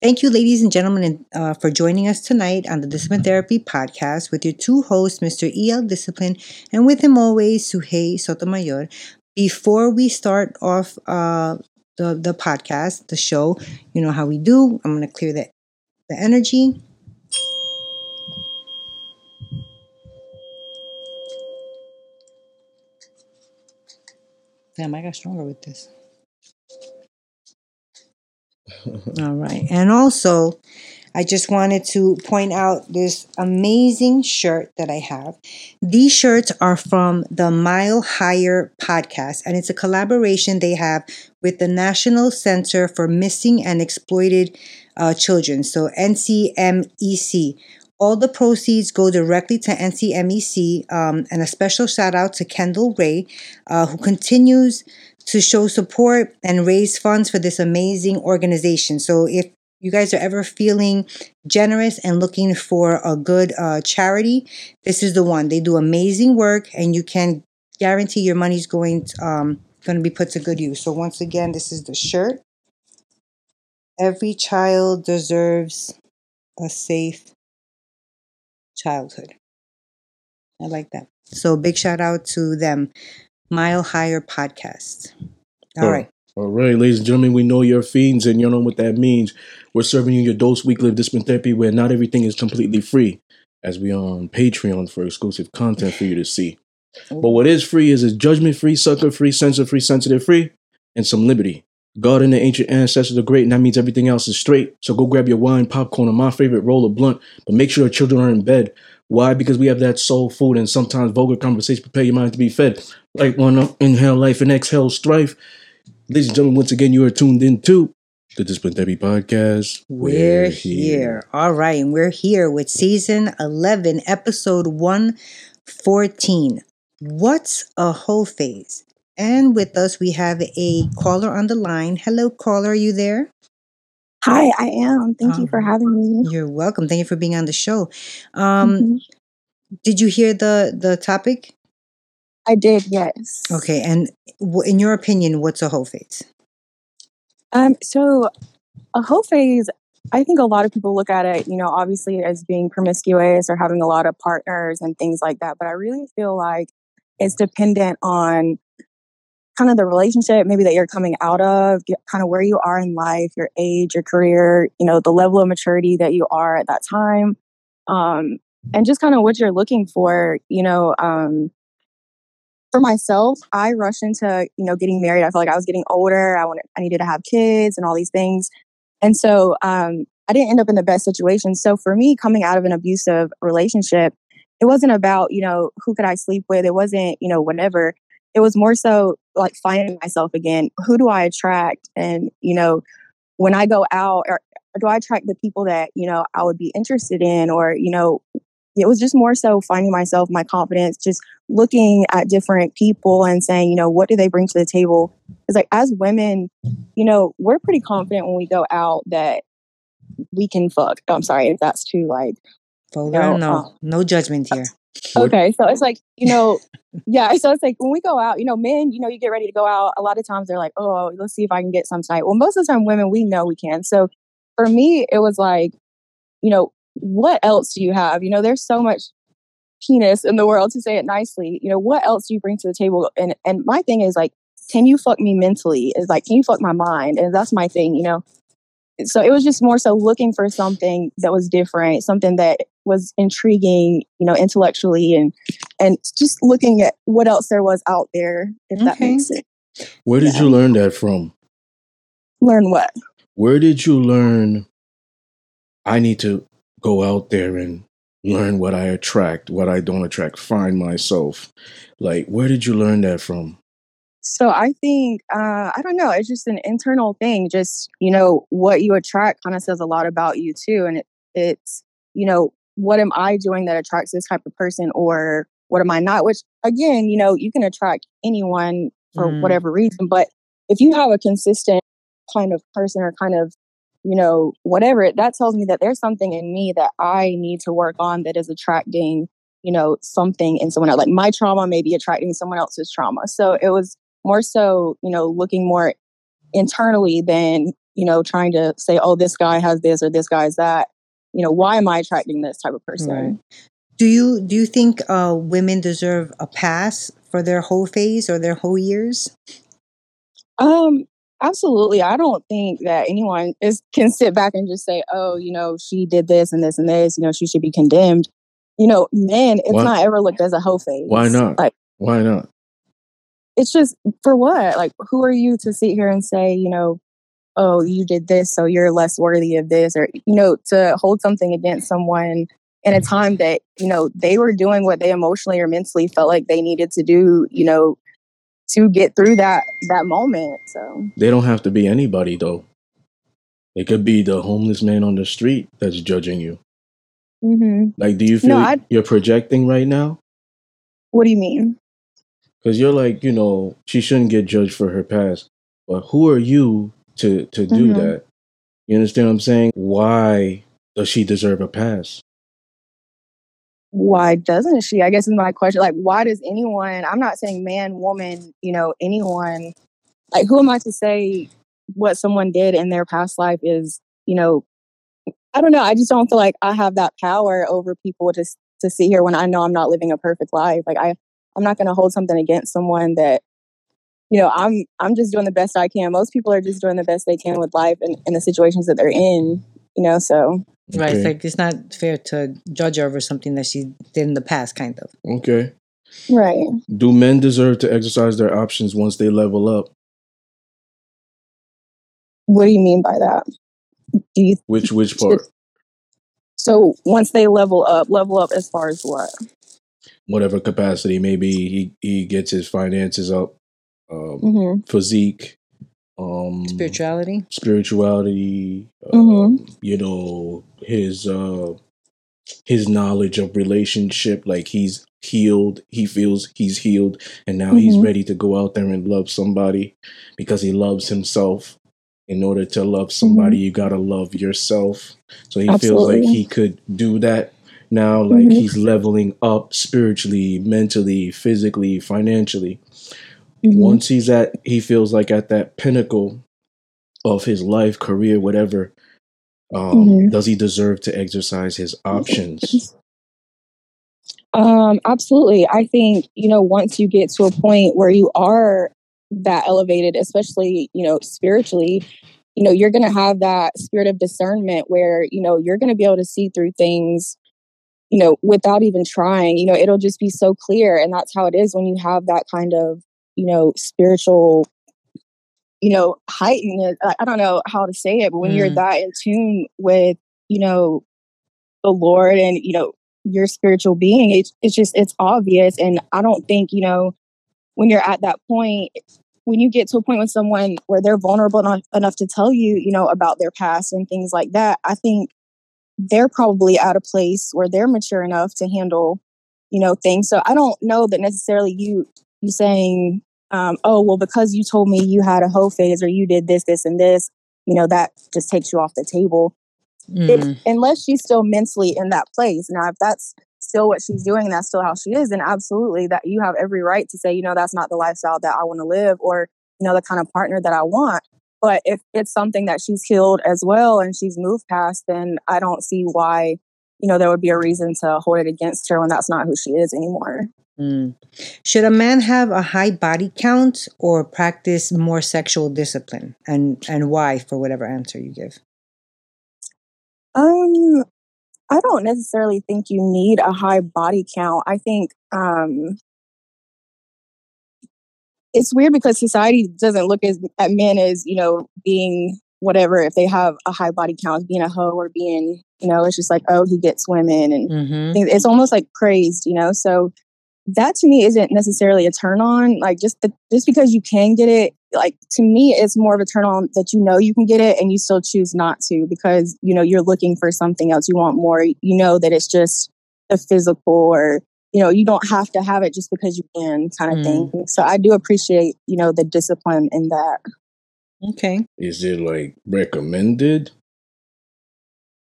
Thank you, ladies and gentlemen, uh, for joining us tonight on the Discipline Therapy Podcast with your two hosts, Mr. E.L. Discipline, and with him always, Suhey Sotomayor. Before we start off uh, the, the podcast, the show, you know how we do. I'm going to clear the, the energy. Damn, I got stronger with this. All right. And also, I just wanted to point out this amazing shirt that I have. These shirts are from the Mile Higher podcast, and it's a collaboration they have with the National Center for Missing and Exploited uh, Children, so NCMEC. All the proceeds go directly to NCMEC, um, and a special shout out to Kendall Rae, uh, who continues to show support and raise funds for this amazing organization. So if you guys are ever feeling generous and looking for a good uh, charity, this is the one. They do amazing work, and you can guarantee your money's going to, um, going to be put to good use. So once again, this is the shirt. Every child deserves a safe childhood. I like that. So big shout out to them. Mile Higher Podcast. All oh, right. All right, ladies and gentlemen, we know you're fiends and you know what that means. We're serving you your dose weekly of discipline therapy where not everything is completely free, as we are on Patreon for exclusive content for you to see. Oh. But what is free is a judgment free, sucker free, censor free, sensitive free, and some liberty. God and the ancient ancestors are great, and that means everything else is straight. So go grab your wine, popcorn, and my favorite roll of blunt, but make sure your children are in bed. Why? Because we have that soul food and sometimes vulgar conversation prepare your mind to be fed. Like one inhale life and exhale strife. Ladies and gentlemen, once again, you are tuned in to the Discipline Therapy Podcast. We're, here. All right. And we're here with season 11, episode 114. What's a whole phase? And with us, we have a caller on the line. Hello, caller. Are you there? Hi, I am. Thank you for having me. You're welcome. Thank you for being on the show. Um, mm-hmm. Did you hear the the topic? I did, yes. Okay, and w- in your opinion, what's a whole phase? Um, so a whole phase, I think a lot of people look at it, you know, obviously as being promiscuous or having a lot of partners and things like that. But I really feel like it's dependent on kind of the relationship maybe that you're coming out of, kind of where you are in life, your age, your career, you know, the level of maturity that you are at that time. Um, and just kind of what you're looking for, you know, um, for myself, I rushed into, you know, getting married. I felt like I was getting older. I wanted, I needed to have kids and all these things. And so, um, I didn't end up in the best situation. So for me, coming out of an abusive relationship, it wasn't about, you know, who could I sleep with? It wasn't, you know, whatever it was more so like finding myself again. Who do I attract? And, you know, when I go out, or do I attract the people that, you know, I would be interested in? Or, you know, it was just more so finding myself, my confidence, just looking at different people and saying, you know, what do they bring to the table? It's like as women, you know, we're pretty confident when we go out that we can fuck. I'm sorry if that's too like. you know, no, um, no judgment here. Okay, so it's like you know, yeah. So it's like when we go out, you know, men, you know, you get ready to go out. A lot of times they're like, "Oh, let's see if I can get some tonight." Well, most of the time, women, we know we can. So for me, it was like, you know, what else do you have? You know, there's so much penis in the world to say it nicely. You know, what else do you bring to the table? And and my thing is like, can you fuck me mentally? Is like, can you fuck my mind? And that's my thing. You know, so it was just more so looking for something that was different, something that was intriguing, you know, intellectually and and just looking at what else there was out there, if okay. that makes sense. Where did yeah. you learn that from? Learn what? Where did you learn I need to go out there and learn what I attract, what I don't attract, find myself? Like, where did you learn that from? So I think uh, I don't know. It's just an internal thing. Just you know what you attract kind of says a lot about you too, and it, it's you know what am I doing that attracts this type of person, or what am I not? Which again, you know, you can attract anyone for mm. whatever reason, but if you have a consistent kind of person or kind of you know whatever, that tells me that there's something in me that I need to work on that is attracting you know something in someone else. Like my trauma may be attracting someone else's trauma. So it was more so, you know, looking more internally than you know, trying to say, oh, this guy has this or this guy's that. You know, why am I attracting this type of person? Right. Do you do you think uh, women deserve a pass for their whole phase or their whole years? Um, absolutely. I don't think that anyone is can sit back and just say, "Oh, you know, she did this and this and this. You know, she should be condemned." You know, men, it's Why- not ever looked as a whole phase. Why not? Like, Why not? it's just for what? Like, who are you to sit here and say, you know, oh, you did this, so you're less worthy of this, or you know, to hold something against someone in a time that you know they were doing what they emotionally or mentally felt like they needed to do, you know, to get through that that moment. So They don't have to be anybody though. It could be the homeless man on the street that's judging you. hmm Like, do you feel No, you're projecting right now? what do you mean? Because you're like, you know, she shouldn't get judged for her past. But who are you to to do Mhm. that? You understand what I'm saying? Why does she deserve a pass? why doesn't she? I guess is my question. Like, why does anyone, I'm not saying man, woman, you know, anyone, like, who am I to say what someone did in their past life is, you know, I don't know. I just don't feel like I have that power over people to, to sit here when I know I'm not living a perfect life. Like, I, I'm not going to hold something against someone that, you know, I'm, I'm just doing the best I can. Most people are just doing the best they can with life and, and the situations that they're in, you know, so. Right. It's like it's not fair to judge her over something that she did in the past, kind of. Okay. Right. Do men deserve to exercise their options once they level up? What do you mean by that? Do you Which which part? So once they level up, level up as far as what? Whatever capacity. Maybe he, he gets his finances up, um, hmm physique, um, Spirituality. spirituality, uh, Mhm. you know, his uh his knowledge of relationship, like he's healed, he feels he's healed, and now he's Mhm. ready to go out there and love somebody because he loves himself. In order to love somebody, you gotta love yourself. So he feels like he could do that now, like Mhm. he's leveling up spiritually, mentally, physically, financially Mhm. once he's at he feels like at that pinnacle of his life career whatever um Mhm. does he deserve to exercise his options Um, absolutely. I think, you know, once you get to a point where you are that elevated, especially, you know, spiritually, you know, you're going to have that spirit of discernment where, you know, you're going to be able to see through things, you know, without even trying. You know, it'll just be so clear. And that's how it is when you have that kind of, you know, spiritual, you know, heightened. I I don't know how to say it, but when you're Mm. that in tune with, you know, the Lord and you know your spiritual being, it's it's just it's obvious. And I don't think you know when you're at that point, when you get to a point with someone where they're vulnerable enough, enough to tell you, you know, about their past and things like that, I think they're probably at a place where they're mature enough to handle, you know, things. So I don't know that necessarily you you saying, um, oh well, because you told me you had a hoe phase or you did this, this, and this, you know, that just takes you off the table Mm. unless she's still mentally in that place. Now, if that's still what she's doing, that's still how she is, then absolutely that you have every right to say, you know, that's not the lifestyle that I want to live, or you know, the kind of partner that I want. But if it's something that she's healed as well and she's moved past, then I don't see why, you know, there would be a reason to hold it against her when that's not who she is anymore. Mm. Should a man have a high body count or practice more sexual discipline, and and why? For whatever answer you give. Um, I don't necessarily think you need a high body count. I think um it's weird because society doesn't look as at men as, you know, being whatever if they have a high body count, being a hoe or being, you know, it's just like, oh, he gets women and Mm-hmm. it's almost like praised, you know. So that to me isn't necessarily a turn on. Like just the, just because you can get it, like to me, it's more of a turn on that you know you can get it and you still choose not to because you know you're looking for something else. You want more. You know that it's just the physical or you know you don't have to have it just because you can kind of thing. So I do appreciate you know the discipline in that. Okay. is it like recommended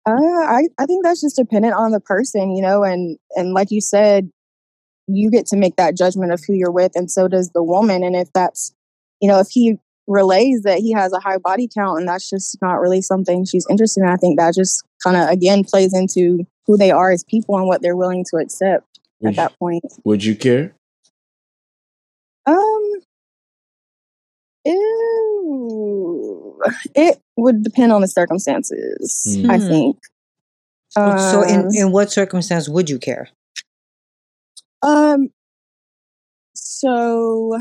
Uh, I I think that's just dependent on the person, you know, and and like you said, you get to make that judgment of who you're with, and so does the woman. And if that's, you know, if he relays that he has a high body count and that's just not really something she's interested in. I think that just kind of again plays into who they are as people and what they're willing to accept Would at you, that point. would you care? Um ew. it would depend on the circumstances, Mm. I Hmm. think. so in, Um, in what circumstance would you care? Um. So,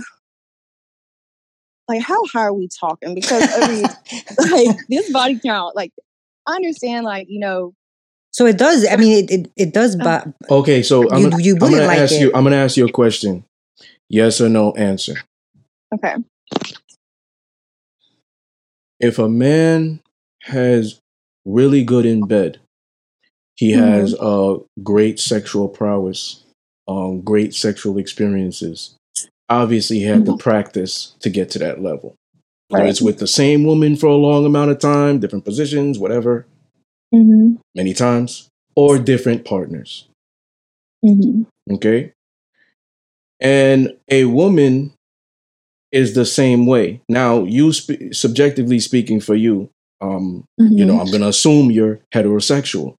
like, how high are we talking? Because I mean, like this body count, like, I understand, like, you know, So it does. I mean, it it, it does. But Okay, so I'm gonna, you I'm gonna like ask it. you. I'm gonna ask you a question. Yes or no answer. okay, If a man has really good in bed, he Mhm. has uh, great sexual prowess, um, great sexual experiences. Obviously, he had to practice to get to that level. Whether Right. it's with the same woman for a long amount of time, different positions, whatever, mm-hmm, many times, or different partners. mm-hmm, Okay. And a woman is the same way. Now, you sp- subjectively speaking for you, um, you know, I'm going to assume you're heterosexual.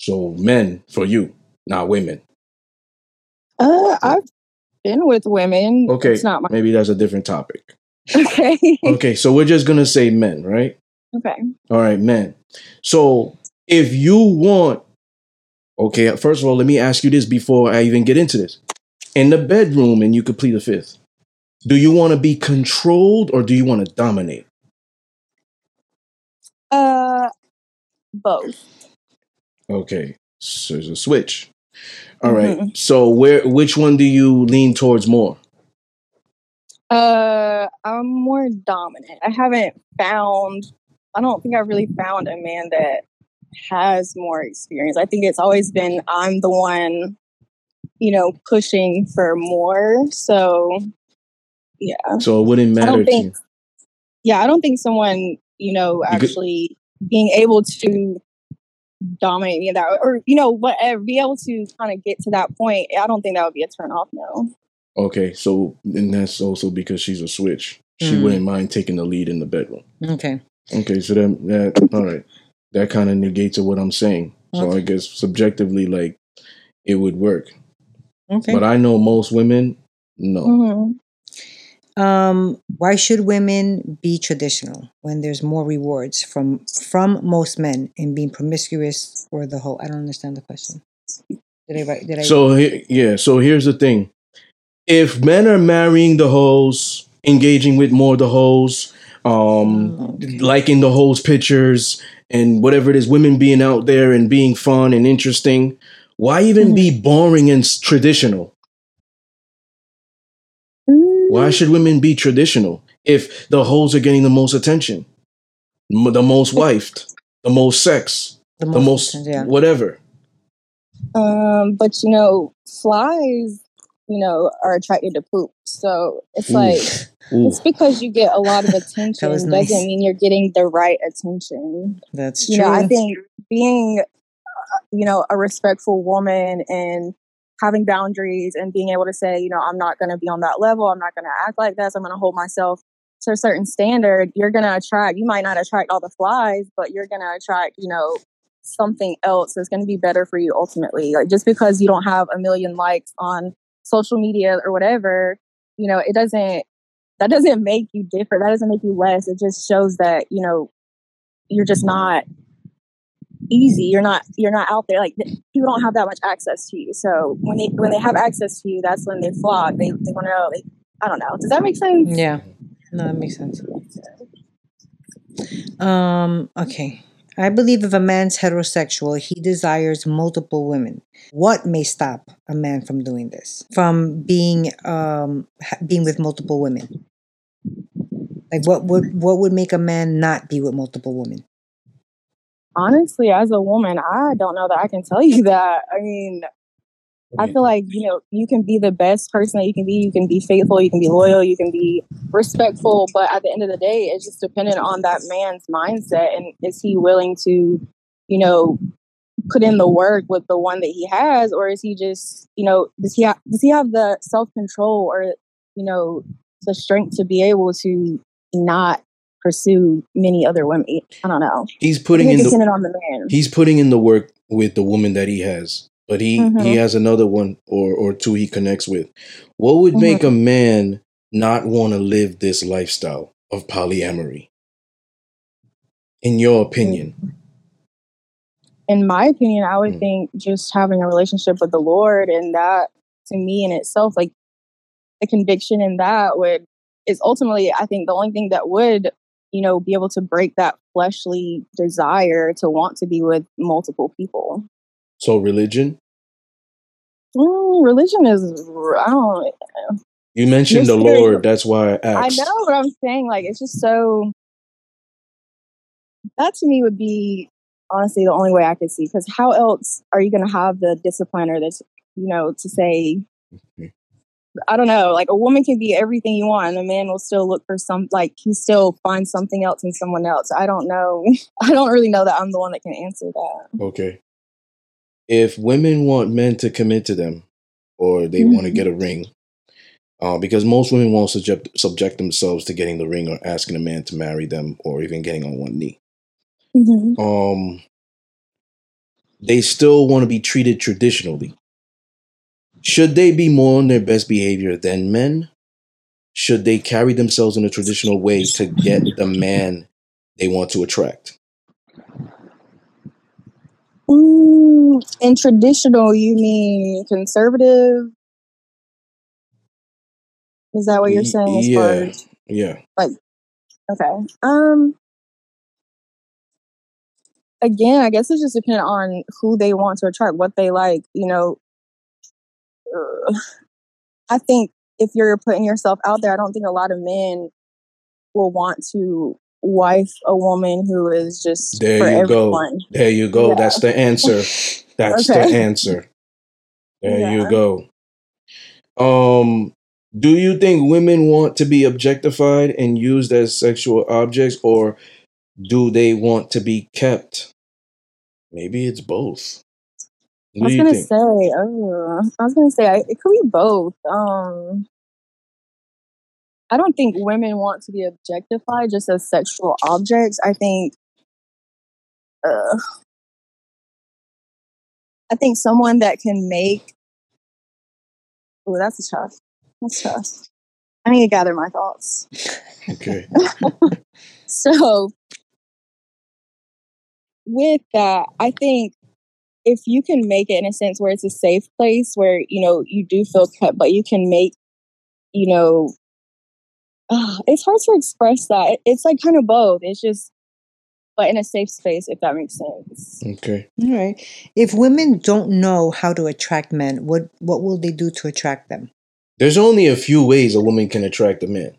So, men for you, not women. Uh, I've been with women. Okay. it's not my Maybe that's a different topic. okay, Okay. So, we're just to say men, right? okay, All right, men. So, if you want, okay, first of all, let me ask you this before I even get into this. In the bedroom, and you complete a fifth, do you want to be controlled or do you want to dominate? uh, both. Okay, so there's a switch. All right. Mhm. So, where, which one do you lean towards more? Uh, I'm more dominant. I haven't found. I don't think I've really found a man that has more experience. I think it's always been I'm the one, you know, pushing for more. So, yeah, So, it wouldn't matter don't to you. think. Yeah, I don't think someone, you know, actually being able to dominate me in that, or you know, whatever, be able to kind of get to that point. I don't think that would be a turn off. No. Okay, so and that's also because she's a switch. She Mm. wouldn't mind taking the lead in the bedroom. okay. Okay, so that that all right. That kind of negates what I'm saying. So I guess subjectively, like it would work. Okay. But I know most women, no. hmm um, why should women be traditional when there's more rewards from from most men in being promiscuous or the whole? I don't understand the question. Did I write? Did I? So he- yeah, so here's the thing: if men are marrying the hoes, engaging with more the hoes, um, Oh, okay. liking the hoes' pictures, and whatever it is, women being out there and being fun and interesting, why even be boring and traditional? Why should women be traditional if the hoes are getting the most attention, the most wifed, the most sex, the most yeah. whatever? Um, but you know, flies, you know, are attracted to poop. So it's Ooh. like Ooh. it's because you get a lot of attention was doesn't mean you're getting the right attention. That's You true. know, I think being, uh, you know, a respectful woman and having boundaries and being able to say, you know, I'm not going to be on that level. I'm not going to act like this. I'm going to hold myself to a certain standard. You're going to attract. You might not attract all the flies, but you're going to attract, you know, something else that's going to be better for you ultimately. Like just because you don't have a million likes on social media or whatever, you know, it doesn't that doesn't make you different. That doesn't make you less. It just shows that, you know, you're just not easy. You're not you're not out there like people don't have that much access to you. So when they when they have access to you, that's when they flock. They they want to know. They, I don't know. Does that make sense? yeah. No, that makes sense. Um. Okay. I believe if a man's heterosexual, he desires multiple women. What may stop a man from doing this? From being um being with multiple women? Like what would what would make a man not be with multiple women? Honestly, as a woman, I don't know that I can tell you that. I mean, I feel like you know you can be the best person that you can be. You can be faithful. You can be loyal. You can be respectful. But at the end of the day, it's just dependent on that man's mindset and is he willing to, you know, put in the work with the one that he has, or is he just, you know, does he ha- does he have the self control or you know the strength to be able to not pursue many other women. I don't know. He's putting in the on the man. he's putting in the work with the woman that he has but he Mhm. he has another one or or two he connects with what would make Mm-hmm. a man not want to live this lifestyle of polyamory in your opinion in my opinion, I would Mm. think just having a relationship with the Lord and that to me in itself, like the conviction in that would is ultimately I think the only thing that would, you know, be able to break that fleshly desire to want to be with multiple people. so religion Mm, religion is I don't you mentioned the serious. lord that's why i I know what I'm saying. Like it's just so that to me would be honestly the only way I could see. Because how else are you going to have the discipline or this, you know, to say. I don't know, like a woman can be everything you want, and a man will still look for some, like he still finds something else in someone else. I don't know. I don't really know that I'm the one that can answer that. okay if women want men to commit to them or they want to Mhm. get a ring uh, because most women won't subject subject themselves to getting the ring or asking a man to marry them or even getting on one knee Mm-hmm. um they still want to be treated traditionally should they be more on their best behavior than men should they carry themselves in a traditional way to get the man they want to attract Mm, in traditional, you mean conservative? Is that what you're saying as far yeah as yeah Okay. Um. Again, I guess it's just dependent on who they want to attract, what they like. You know, uh, I think if you're putting yourself out there, I don't think a lot of men will want to wife a woman who is just There you go. there you go. Yeah. that's the answer. That's Okay. the answer. There you go. Um do you think women want to be objectified and used as sexual objects or do they want to be kept? Maybe it's both I was gonna think say, uh, I was gonna say, I, it could be both. Um, I don't think women want to be objectified just as sexual objects. I think, uh, I think someone that can make. Oh, that's tough. That's tough. I need to gather my thoughts. okay So, with that, I think if you can make it in a sense where it's a safe place where you know you do feel kept, but you can make, you know, ah, it's hard to express that. It's like kind of both. It's just, but in a safe space, if that makes sense. okay All right. If women don't know how to attract men, what what will they do to attract them? there's only a few ways a woman can attract a man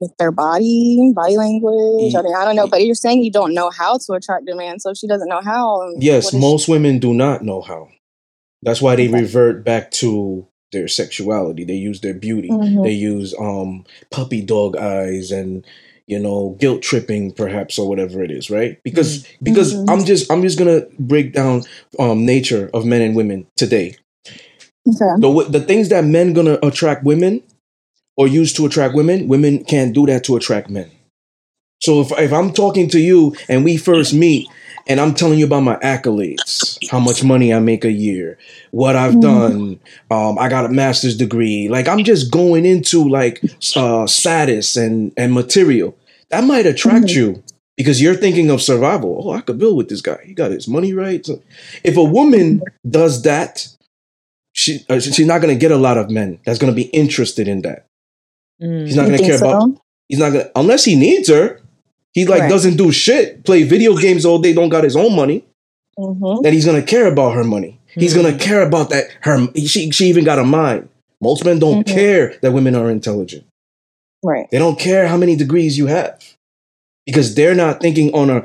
With their body, body language. I mean, I don't know, but you're saying you don't know how to attract a man, so she doesn't know how. yes most women do not know how that's why they Okay. revert back to their sexuality they use their beauty Mhm. they use um puppy dog eyes and you know guilt tripping perhaps or whatever it is right because because Mhm. i'm just i'm just gonna break down um nature of men and women today Okay. the the things that men gonna attract women or used to attract women women can't do that to attract men. So if, if i'm talking to you and we first meet and i'm telling you about my accolades how much money i make a year what i've Mhm. done um, i got a master's degree like i'm just going into like uh, status and and material. That might attract Mhm. you because you're thinking of survival. Oh i could build with this guy. He got his money right. So if a woman does that she uh, she's not going to get a lot of men that's going to be interested in that Mm. he's not going to think care about so? he's not going to unless he needs her he like Right. doesn't do shit play video games all day don't got his own money Mhm. then he's going to care about her money he's going Mm. to care about that her she, she even got a mind most men don't Mhm. care that women are intelligent Right. they don't care how many degrees you have because they're not thinking on a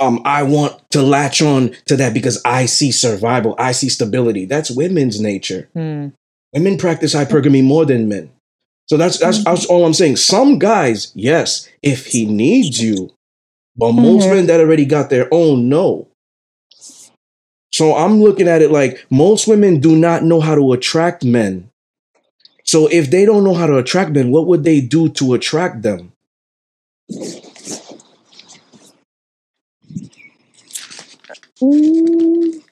um I want to latch on to that because I see survival, I see stability. That's women's nature. Mm. Women practice hypergamy more than men. So that's that's, that's all I'm saying. Some guys, yes, if he needs you, but most Mhm. men that already got their own, no. So I'm looking at it like most women do not know how to attract men. So if they don't know how to attract men, what would they do to attract them? Mm,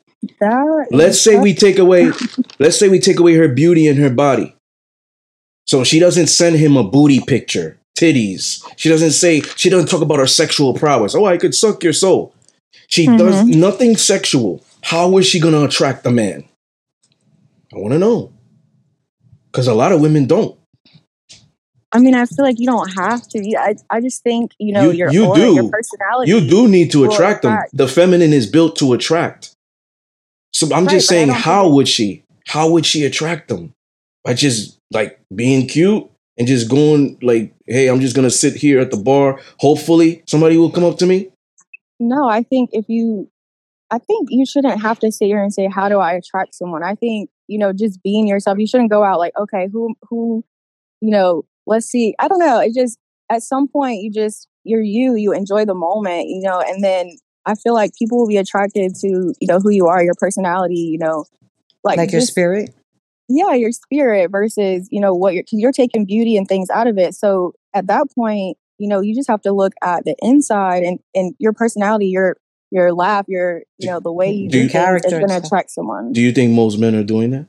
that Let's say we take away let's say we take away her beauty and her body. So she doesn't send him a booty picture, titties. She doesn't say she doesn't talk about her sexual prowess. Oh, I could suck your soul. She mm-hmm. does nothing sexual. How is she going to attract the man? I want to know. Cuz a lot of women don't. I mean, I feel like you don't have to. You- I, I just think you know You- your you aura, your personality. You do need to attract them. attract. The feminine is built to attract. So I'm Right, just saying, how would she? How would she attract them? By just like being cute and just going like, hey, I'm just gonna sit here at the bar. Hopefully, somebody will come up to me. No, I think if you, I think you shouldn't have to sit here and say, "How do I attract someone?" I think you know, just being yourself. You shouldn't go out like, "Okay, who, who, you know, let's see." I don't know. It just at some point you just you're you. You enjoy the moment, you know, and then I feel like people will be attracted to you know who you are, your personality, you know, like Like your spirit? Yeah your spirit versus you know what you're you're taking beauty and things out of it so at that point you know you just have to look at the inside and and your personality your your laugh your you know the way you Do do Character is going to attract someone Do you think most men are doing that?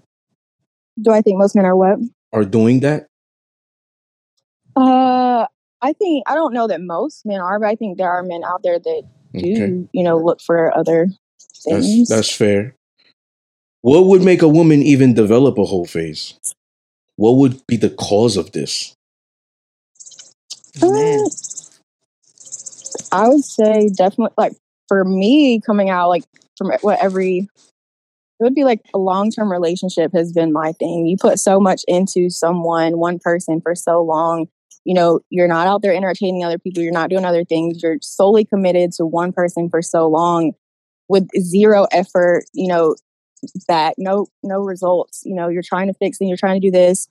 do i think most men are what Are doing that? uh i think i don't know that most men are but i think there are men out there that do Okay, you know look for other things that's that's fair. What would make a woman even develop a whole phase? What would be the cause of this? Man. Uh, I would say definitely like for me coming out like from what every it would be like a long term relationship has been my thing. You put so much into someone, one person for so long. You know, you're not out there entertaining other people. You're not doing other things. You're solely committed to one person for so long with zero effort, you know, back, no no results. You know, you're trying to fix and you're trying to do this.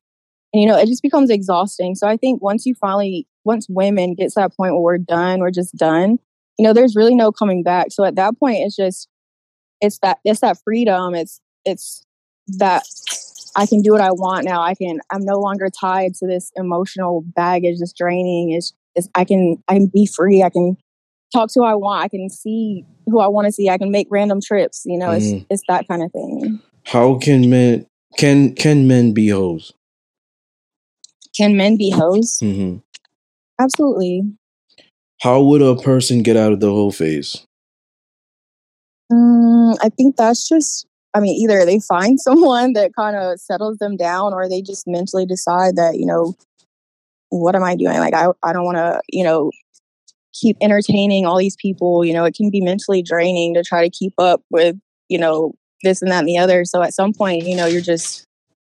And you know, it just becomes exhausting. So I think once you finally once women get to that point where we're done, we're just done, you know, there's really no coming back. So at that point it's just it's that it's that freedom. It's it's that I can do what I want now. I can I'm no longer tied to this emotional baggage this draining. Is it's I can I can be free. I can talk to who I want. I can see who I want to see. I can make random trips. You know, Mhm. it's it's that kind of thing. How can men can can men be hoes? Can men be hoes? hmm Absolutely. How would a person get out of the whole phase? Mm, I think that's just, I mean, either they find someone that kind of settles them down or they just mentally decide that, you know, what am I doing? Like, I, I don't want to, you know, keep entertaining all these people. You know, it can be mentally draining to try to keep up with, you know, this and that and the other. So at some point, you know, you're just,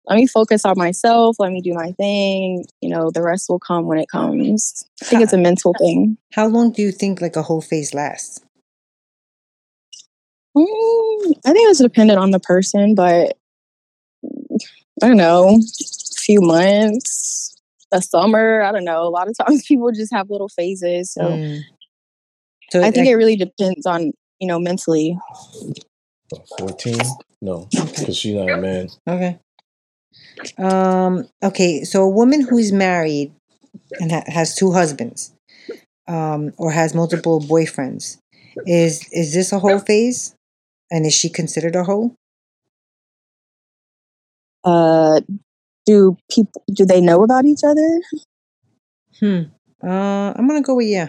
let me focus on myself. Let me do my thing. You know, the rest will come when it comes. I think it's a mental thing. How long do you think like a whole phase lasts? Mm, I think it's dependent on the person, but I don't know, a few months, a summer. I don't know. A lot of times people just have little phases, so Mm. So I think like, it really depends on you know mentally. Fourteen? No, because she's not a man. Okay. Um. Okay. So a woman who's married and ha- has two husbands, um, or has multiple boyfriends, is is this a whole phase? And is she considered a whole? Uh, do people do they know about each other? Hmm. Uh, I'm gonna go with yeah.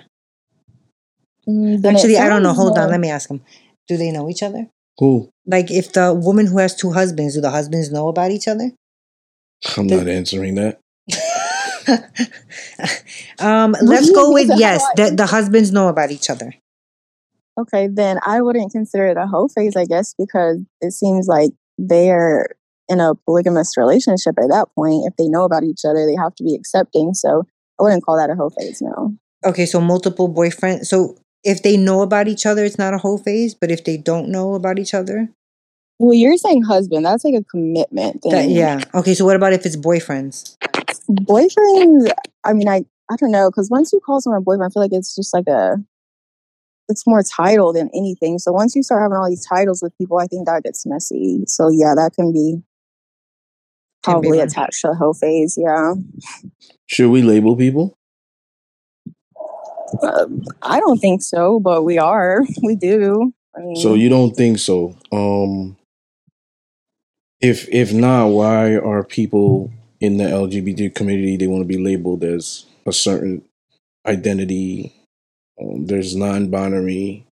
Mm, then Actually, I don't know. sounds Hold on. Let me ask them. Do they know each other? Who? Like, if the woman who has two husbands, do the husbands know about each other? I'm not answering that. um, let's go with yes. The, husbands? the husbands know about each other. Okay, then I wouldn't consider it a hoe phase, I guess, because it seems like they're in a polygamous relationship at that point. If they know about each other, they have to be accepting. So I wouldn't call that a whole phase, no. Okay, so multiple boyfriends. So if they know about each other, it's not a whole phase. But if they don't know about each other, Well, you're saying husband, that's like a commitment thing. that yeah. Okay, so what about if it's boyfriends? Boyfriends, I mean, I, I don't know, because once you call someone a boyfriend, I feel like it's just like a, it's more title than anything. So once you start having all these titles with people, I think that gets messy. So yeah, that can be probably one. attached to the whole phase. Yeah. Should we label people? Um, I don't think so, but we are. We do. I mean, So you don't think so? Um, if if not, why are people in the LGBT community they want to be labeled as a certain identity? Um, there's non-binary,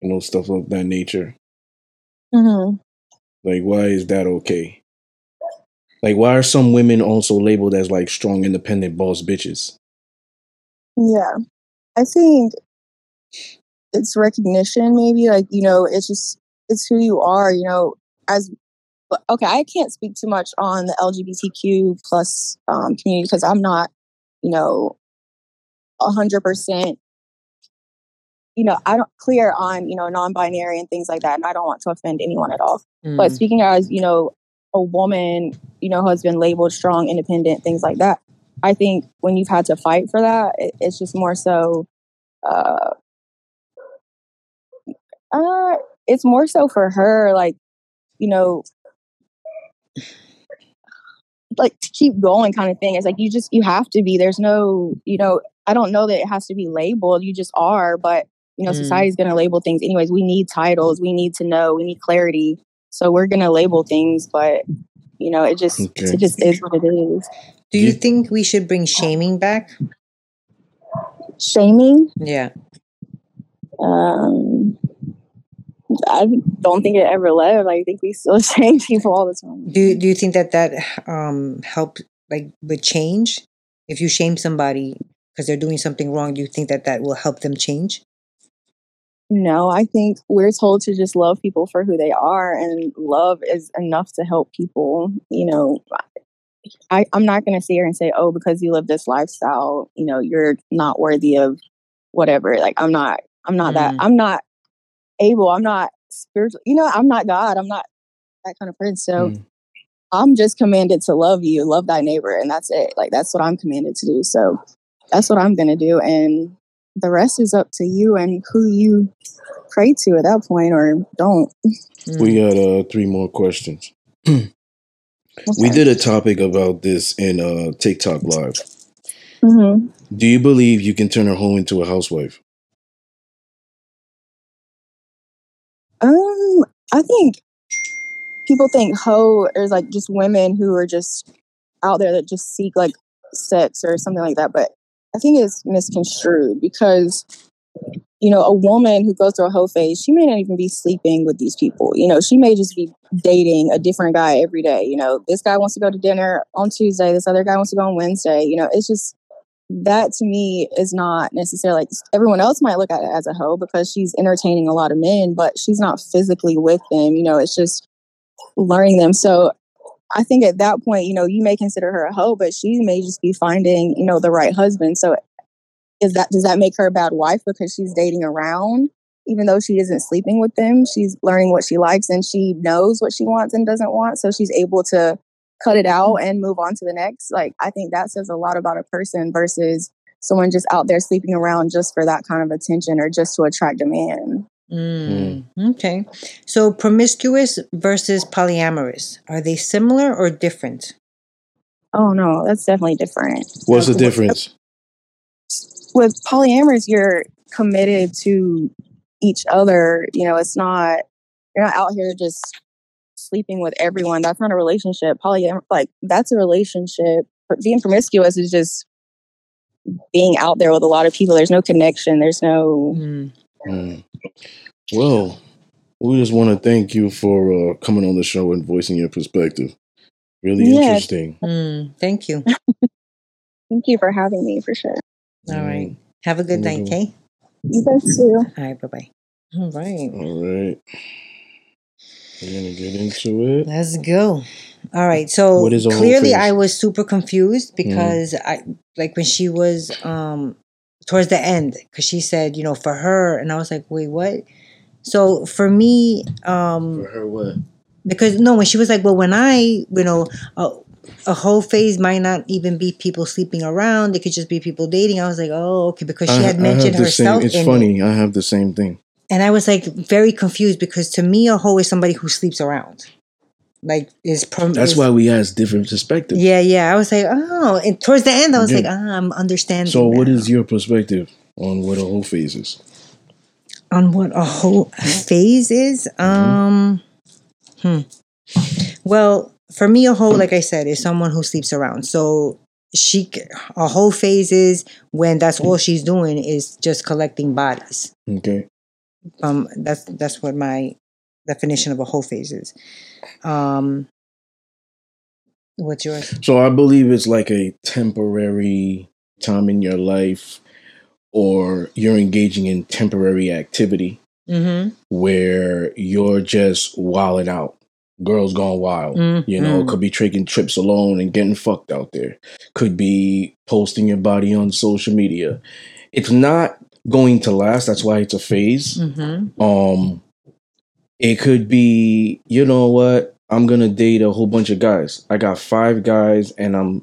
you know, stuff of that nature. Mhm. Like, why is that okay? Like, why are some women also labeled as like strong, independent boss bitches? Yeah. I think it's recognition, maybe. Like, you know, it's just, it's who you are, you know, as, okay, I can't speak too much on the LGBTQ plus um, community because I'm not, you know, a hundred percent, you know, I don't clear on, you know, non-binary and things like that. And I don't want to offend anyone at all. But Mm. speaking as, you know, a woman, you know, has been labeled strong, independent, things like that. I think when you've had to fight for that, it, it's just more so, uh, uh, it's more so for her, like, you know, like to keep going kind of thing. It's like you just, you have to be. There's no, you know, I don't know that it has to be labeled. You just are, but, you know, Mm. society's going to label things anyways. We need titles. We need to know. We need clarity. So we're going to label things, but, you know, it just, Okay. it just is what it is. Do you You- think we should bring shaming back? Shaming, Yeah. um, I don't think it ever left. I think we still shame people all the time. Do Do you think that that um help like with change? If you shame somebody because they're doing something wrong, do you think that that will help them change? No, I think we're told to just love people for who they are, and love is enough to help people. You know, I, I'm not going to sit here and say, oh, because you live this lifestyle, you know, you're not worthy of whatever. Like, I'm not, I'm not that, Mm. I'm not able, I'm not spiritual, you know, I'm not God, I'm not that kind of person. So Mm. I'm just commanded to love you, love thy neighbor, and that's it. Like, that's what I'm commanded to do. So that's what I'm going to do. And the rest is up to you and who you pray to at that point or don't. We got uh three more questions. We did a topic about this in uh TikTok live. hmm Do you believe you can turn a hoe into a housewife? Um, I think people think hoe is like just women who are just out there that just seek like sex or something like that. But I think it's misconstrued because you know a woman who goes through a hoe phase, she may not even be sleeping with these people. You know, she may just be dating a different guy every day. You know, this guy wants to go to dinner on Tuesday, this other guy wants to go on Wednesday. You know, it's just that to me is not necessarily like everyone else might look at it as a hoe because she's entertaining a lot of men, but she's not physically with them. You know, it's just learning them. So I think at that point, you know, you may consider her a hoe, but she may just be finding, you know, the right husband. So is that does that make her a bad wife because she's dating around? Even though she isn't sleeping with them, she's learning what she likes and she knows what she wants and doesn't want. So she's able to cut it out mm-hmm. and move on to the next. Like I think that says a lot about a person versus someone just out there sleeping around just for that kind of attention or just to attract a man. Mm, Okay. So promiscuous versus polyamorous, are they similar or different? Oh no, that's definitely different. What's the difference? With polyamorous, you're committed to each other. You know, it's not you're not out here just sleeping with everyone. That's not a relationship. Polyam like that's a relationship. Being promiscuous is just being out there with a lot of people. There's no connection. There's no Mm. Mm. Well, we just want to thank you for uh, coming on the show and voicing your perspective. Really Yeah. interesting. Mm, thank you. thank you for having me for sure. All Mm. right. Have a good night, okay? You guys too. All right. Bye bye. All right. All right. We're gonna get into it. Let's go. All right. So What is a clearly? I was super confused because I like when she was um towards the end because she said, you know, for her and I was like, "Wait, what?" So for me um For her, what? because no when she was like, "Well, when I, you know, a, a whole phase might not even be people sleeping around. It could just be people dating." I was like, "Oh, okay," because she I, had mentioned the same. herself It's in it. funny. I have the same thing. And I was like very confused because to me, a hoe is somebody who sleeps around. Like is prom- That's why we ask different perspectives. Yeah, yeah. I was like, oh, and towards the end, I was Yeah. like, ah, I'm understanding. So, what now. is your perspective on what a whole phase is? on what a whole phase is? Um, hmm. Well, for me, a whole, like I said, is someone who sleeps around. So she, a whole phase is when that's all she's doing is just collecting bodies. Okay. Um, that's that's what my definition of a whole phase is. Um, what's yours? So I believe it's like a temporary time in your life, or you're engaging in temporary activity Mm-hmm. where you're just wilding out. Girls gone wild. You know, Mhm. could be taking trips alone and getting fucked out there. Could be posting your body on social media. It's not going to last. That's why it's a phase. Mm-hmm. Um, it could be, you know what? I'm gonna date a whole bunch of guys. I got five guys, and I'm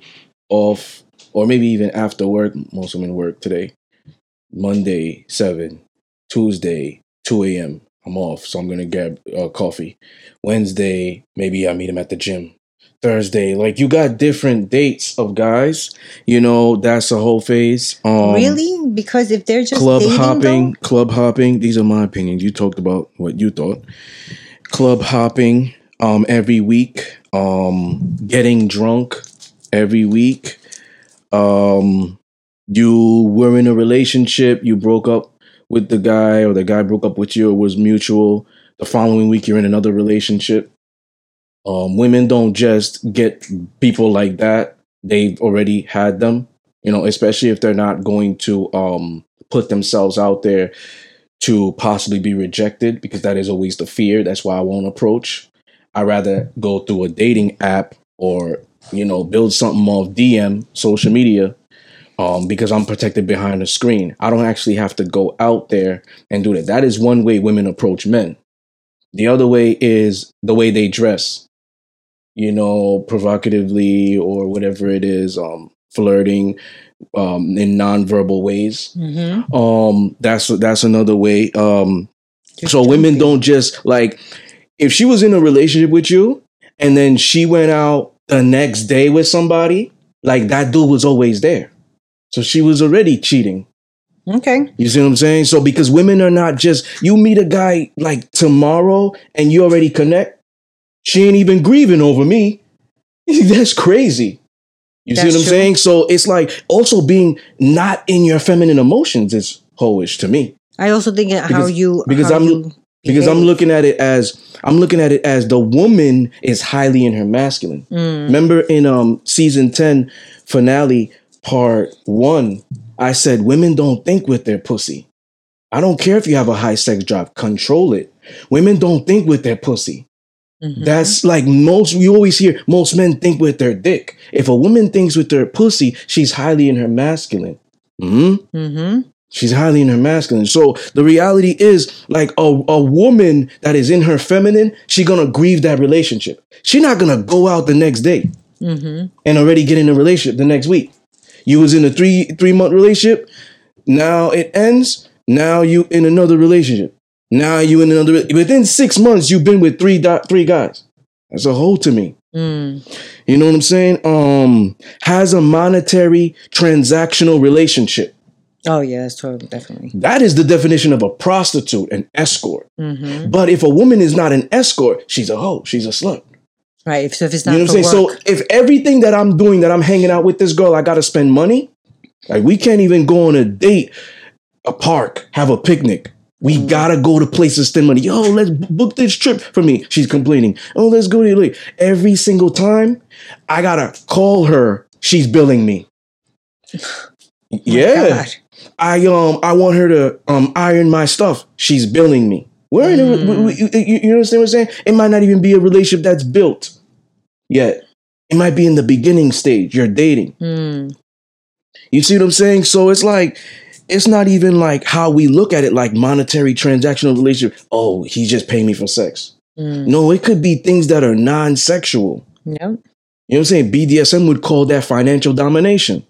off, or maybe even after work. Most women work today. Monday seven, Tuesday two a.m. I'm off, so I'm gonna get uh, coffee. Wednesday, maybe I meet him at the gym. Thursday, like you got different dates of guys. You know, that's a whole phase. Um, really? Because if they're just club dating, hopping, though- club hopping. These are my opinions. You talked about what you thought. Club hopping um every week. Um getting drunk every week. Um you were in a relationship, you broke up with the guy or the guy broke up with you, it was mutual. The following week you're in another relationship. Um women don't just get people like that. They've already had them you know especially if they're not going to um put themselves out there to possibly be rejected because that is always the fear. That's why i won't approach. I rather go through a dating app or you know build something off dm social media um, because i'm protected behind a screen. I don't actually have to go out there and do that. That is one way women approach men. The other way is the way they dress you know provocatively or whatever it is um flirting um in nonverbal ways. Mhm. um that's that's another way um so women don't just like if she was in a relationship with you and then she went out the next day with somebody like that dude was always there. So she was already cheating. Okay. you see what i'm saying? So because women are not just you meet a guy like tomorrow and you already connect she ain't even grieving over me that's crazy you see what i'm true. saying so it's like also being not in your feminine emotions is hoish to me I also think how you because how I'm- you because I'm looking at it as I'm looking at it as the woman is highly in her masculine. Mm. Remember in um season 10 finale part 1 I said women don't think with their pussy. I don't care if you have a high sex drive, control it. Women don't think with their pussy. Mhm. That's like most you always hear most men think with their dick. If a woman thinks with their pussy, she's highly in her masculine. Mhm. Mhm. She's highly in her masculine. So the reality is, like a, a woman that is in her feminine, she gonna grieve that relationship. She not gonna go out the next day Mhm. and already get in a relationship the next week. You was in a three three month relationship. Now it ends. Now you in another relationship. Now you in another. Within six months, you've been with three dot three guys. That's a whole to me. Mm. You know what I'm saying? Um, has a monetary transactional relationship. Oh yeah, that's totally definitely. That is the definition of a prostitute, an escort. hmm But if a woman is not an escort, she's a hoe, she's a slut. Right. If, so if it's not, You know what I'm saying? work, So if everything that I'm doing, that I'm hanging out with this girl, I gotta spend money. Like we can't even go on a date, a park, have a picnic. We gotta go to places, spend money. Yo, let's book this trip for me. She's complaining. Oh, let's go to like every single time. I gotta call her. She's billing me. yeah. God. I um I want her to um iron my stuff. She's billing me. We're in a, Mm. we- you, you understand what I'm saying? It might not even be a relationship that's built yet. It might be in the beginning stage. You're dating. Mm. You see what I'm saying? So it's like it's not even like how we look at it, like monetary transactional relationship. Oh, he's just paying me for sex. Mm. No, it could be things that are non-sexual. Yep. You know what I'm saying? BDSM would call that financial domination.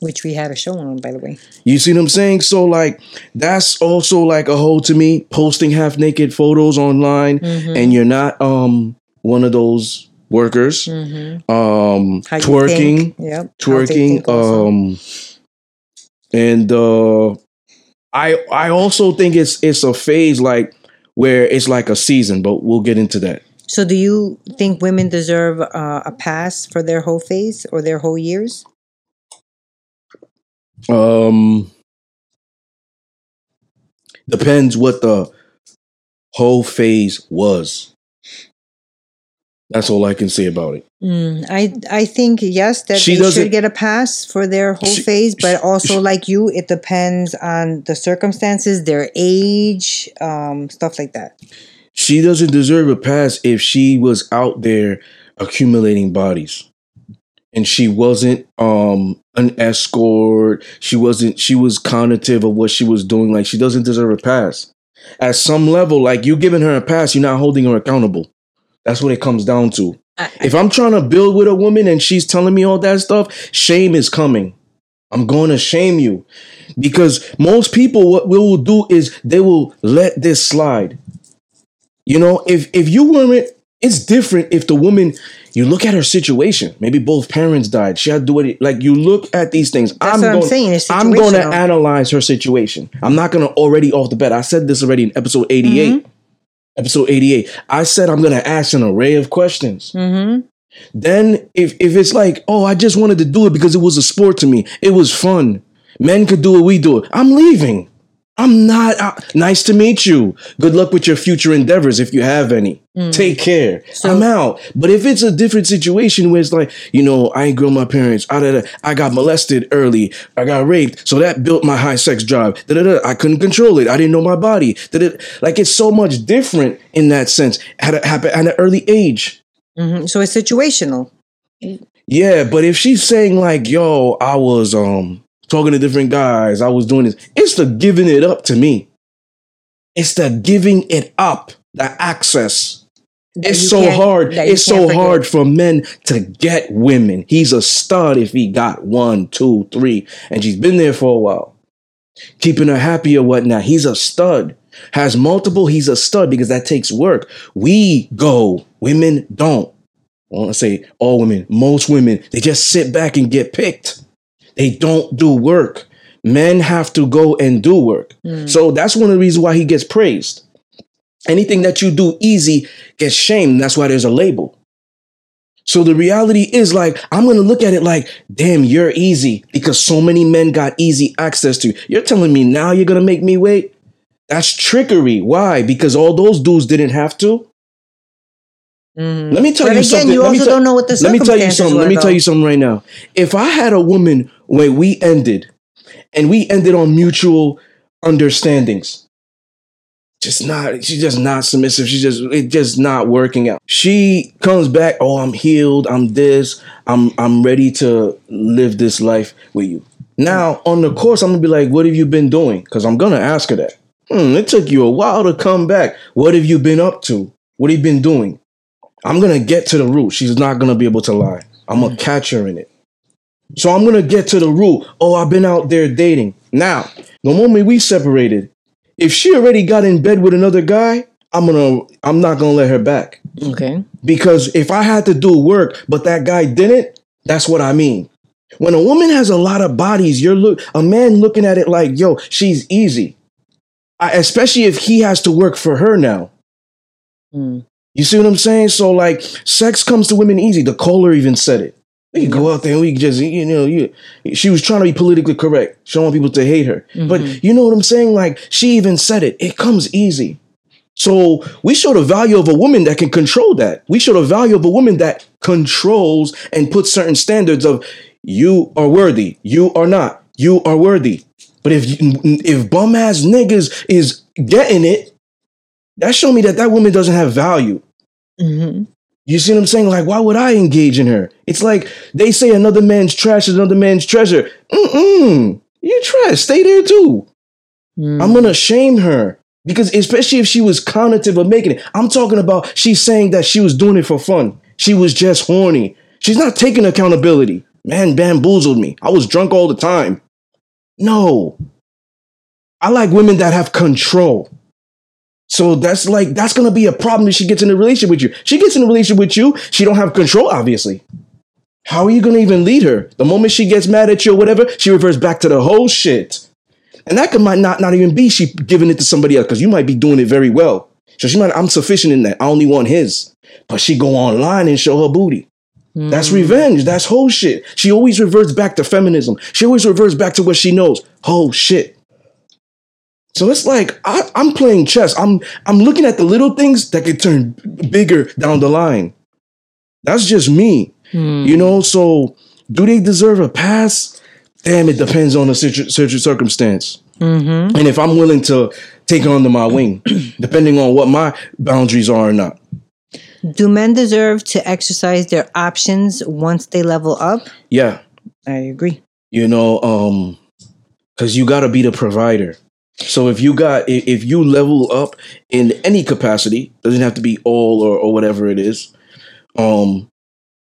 Which we had a show on, by the way. You see what I'm saying? So like that's also like a whole to me posting half naked photos online Mhm. and you're not um one of those workers. Mm-hmm. Um, twerking. Yep. Twerking. Um, and uh, I I also think it's it's a phase like where it's like a season, but we'll get into that. So, do you think women deserve uh, a pass for their whole phase or their whole years? Um, depends what the whole phase was. That's all I can say about it. Mm, I I think yes that She they should get a pass for their whole She- phase, but also she- like you, it depends on the circumstances, their age, um, stuff like that. She doesn't deserve a pass if she was out there accumulating bodies. And she wasn't um an escort. She wasn't she was cognitive of what she was doing. Like she doesn't deserve a pass. At some level, like you giving her a pass, you're not holding her accountable. That's what it comes down to. I, If I'm trying to build with a woman and she's telling me all that stuff, shame is coming. I'm going to shame you. Because most people, what we will do is they will let this slide. You know, if if you weren't, it's different if the woman, you look at her situation. Maybe both parents died. She had to do it. Like you look at these things. That's what I'm saying, I'm going to analyze her situation. I'm not going to already off the bat. I said this already in episode 88. Mm-hmm. Episode 88. I said I'm going to ask an array of questions. mm-hmm. Then if if it's like, oh, I just wanted to do it because it was a sport to me. It was fun. Men could do it, we do it. I'm leaving. I'm not uh, nice to meet you. Good luck with your future endeavors if you have any. Take care. So- I'm out. But if it's a different situation where it's like, you know, I ain't grown my parents. I, da- I got molested early. I got raped. So that built my high sex drive. Da, da, da. I couldn't control it. I didn't know my body. Da, da. Like it's so much different in that sense. Had it happen at an early age. Mm-hmm. So it's situational. Yeah, but if she's saying like, "Yo, I was um talking to different guys, I was doing this," it's the giving it up to me. It's the giving it up, the access. It's so hard. It's so forget. hard for men to get women. He's a stud if he got one, two, three, and she's been there for a while, keeping her happy or whatnot. He's a stud. Has multiple. He's a stud because that takes work. We go. Women don't. I want to say all women, most women, they just sit back and get picked. They don't do work. Men have to go and do work. So that's one of the reasons why he gets praised. Anything that you do easy gets shamed. That's why there's a label. So the reality is like, I'm going to look at it like, damn, you're easy because so many men got easy access to you. You're telling me now you're going to make me wait? That's trickery. Why? Because all those dudes didn't have to. Mhm. Let me tell But you again, something. you Let me also tell- don't know what the Let me tell you something. Let me tell you something right now. If I had a woman when we ended and we ended on mutual understandings, just not, she's just not submissive. She's just, it just not working out. She comes back, oh, I'm healed. I'm this. I'm, I'm ready to live this life with you. Now, on the course, I'm gonna be like, what have you been doing? Because I'm gonna ask her that. Hmm, it took you a while to come back. What have you been up to? What have you been doing? I'm gonna get to the root. She's not gonna be able to lie. I'm gonna catch her in it. So I'm gonna get to the root. Oh, I've been out there dating. Now, the moment we separated, if she already got in bed with another guy, I'm gonna I'm not gonna let her back. Okay. Because if I had to do work, but that guy didn't, that's what I mean. When a woman has a lot of bodies, you're look a man looking at it like, yo, she's easy. I, especially if he has to work for her now. Mm. You see what I'm saying? So like, sex comes to women easy. The caller even said it. We could go out there and we could just, you know, you. She was trying to be politically correct, she don't want people to hate her. But you know what I'm saying? Like, she even said it. It comes easy. So we show the value of a woman that can control that. We show the value of a woman that controls and puts certain standards of you are worthy, you are not, you are worthy. But if if bum ass niggas is getting it, that show me that that woman doesn't have value. hmm You see what I'm saying? Like, why would I engage in her? It's like they say another man's trash is another man's treasure. Mm-mm. You trash. Stay there too. Mm. I'm gonna shame her. Because especially if she was cognitive of making it. I'm talking about she's saying that she was doing it for fun. She was just horny. She's not taking accountability. Man bamboozled me. I was drunk all the time. No. I like women that have control. So that's like that's gonna be a problem if she gets in a relationship with you. She gets in a relationship with you, she don't have control, obviously. How are you gonna even lead her? The moment she gets mad at you or whatever, she reverts back to the whole shit. And that could might not, not even be she giving it to somebody else, because you might be doing it very well. So she might, I'm sufficient in that. I only want his. But she go online and show her booty. That's hmm. revenge. That's whole shit. She always reverts back to feminism. She always reverts back to what she knows. Whole shit. So it's like I, I'm playing chess. I'm I'm looking at the little things that could turn bigger down the line. That's just me. You know, so do they deserve a pass? Damn, it depends on the situ- circumstance. Mm-hmm. And if I'm willing to take it under my wing, depending on what my boundaries are or not. Do men deserve to exercise their options once they level up? Yeah, I agree. you know, um, because you got to be the provider. So if you got if you level up in any capacity, doesn't have to be all or, or whatever it is. Um,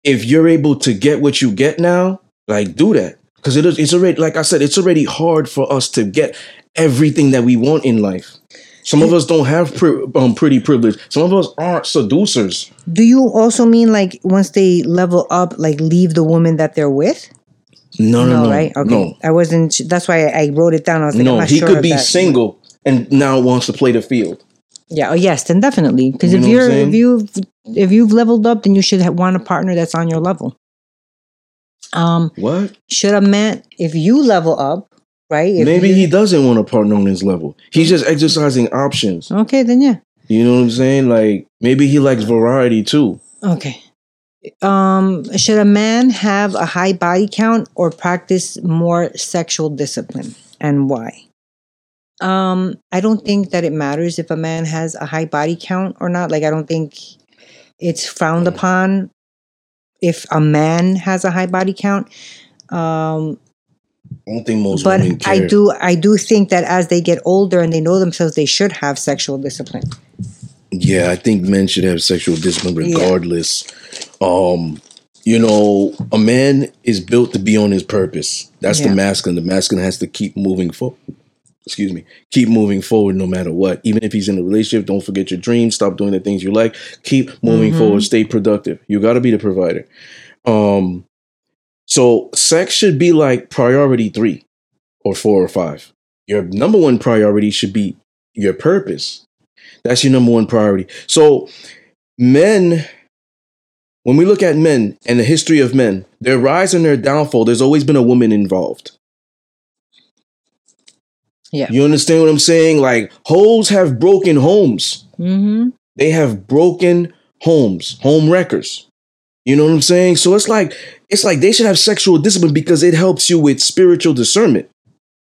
if you're able to get what you get now, like do that because it is it's already like I said, it's already hard for us to get everything that we want in life. Some of us don't have pri- um, pretty privilege. Some of us aren't seducers. Do you also mean like once they level up, like leave the woman that they're with? No, no, no, right? Okay. no. I wasn't. That's why I, wrote it down. I was like, I'm No, not he sure could be that. single and now wants to play the field. Yeah. Oh, yes. Then definitely, because You if you're if you've if you've leveled up, then you should ha- want a partner that's on your level. Um, What? should a man, if you level up, right? Maybe you- he doesn't want a partner on his level. He's just exercising options. Okay, then yeah. You know what I'm saying? Like maybe he likes variety too. Okay. Um, should a man have a high body count or practice more sexual discipline, and why? Um, I don't think that it matters if a man has a high body count or not. Like, I don't think it's frowned upon if a man has a high body count. Um, I don't think most but women care. I do, I do think that as they get older and they know themselves, they should have sexual discipline. Yeah, I think men should have sexual discipline Yeah. regardless. Um, you know, a man is built to be on his purpose. That's Yeah. the masculine. The masculine has to keep moving forward. Excuse me. Keep moving forward no matter what. Even if he's in a relationship, don't forget your dreams. Stop doing the things you like. Keep moving Mhm. forward. Stay productive. You got to be the provider. Um, so sex should be like priority three or four or five. Your number one priority should be your purpose. That's your number one priority. So, men, when we look at men and the history of men, their rise and their downfall, there's always been a woman involved. Yeah. You understand what I'm saying? Like, hoes have broken homes. Mm-hmm. They have broken homes, home wreckers. You know what I'm saying? So it's like it's like they should have sexual discipline because it helps you with spiritual discernment.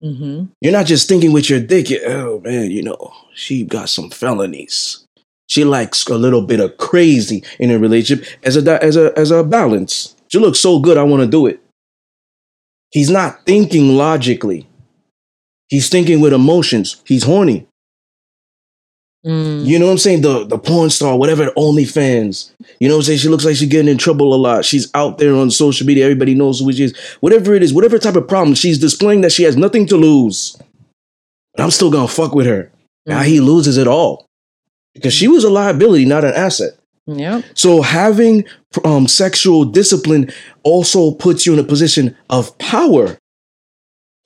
Mm-hmm. You're not just thinking with your dick. oh man, you know she got some felonies. She likes a little bit of crazy in a relationship as a as a as a balance. She looks so good, I want to do it. He's not thinking logically. He's thinking with emotions. He's horny. Mm. You know what I'm saying? The the porn star, whatever, OnlyFans. You know what I'm saying? She looks like she's getting in trouble a lot. She's out there on social media. Everybody knows who she is. Whatever it is, whatever type of problem, she's displaying that she has nothing to lose. But I'm still gonna fuck with her. Now he loses it all. Because she was a liability, not an asset. Yeah. So having um, sexual discipline also puts you in a position of power.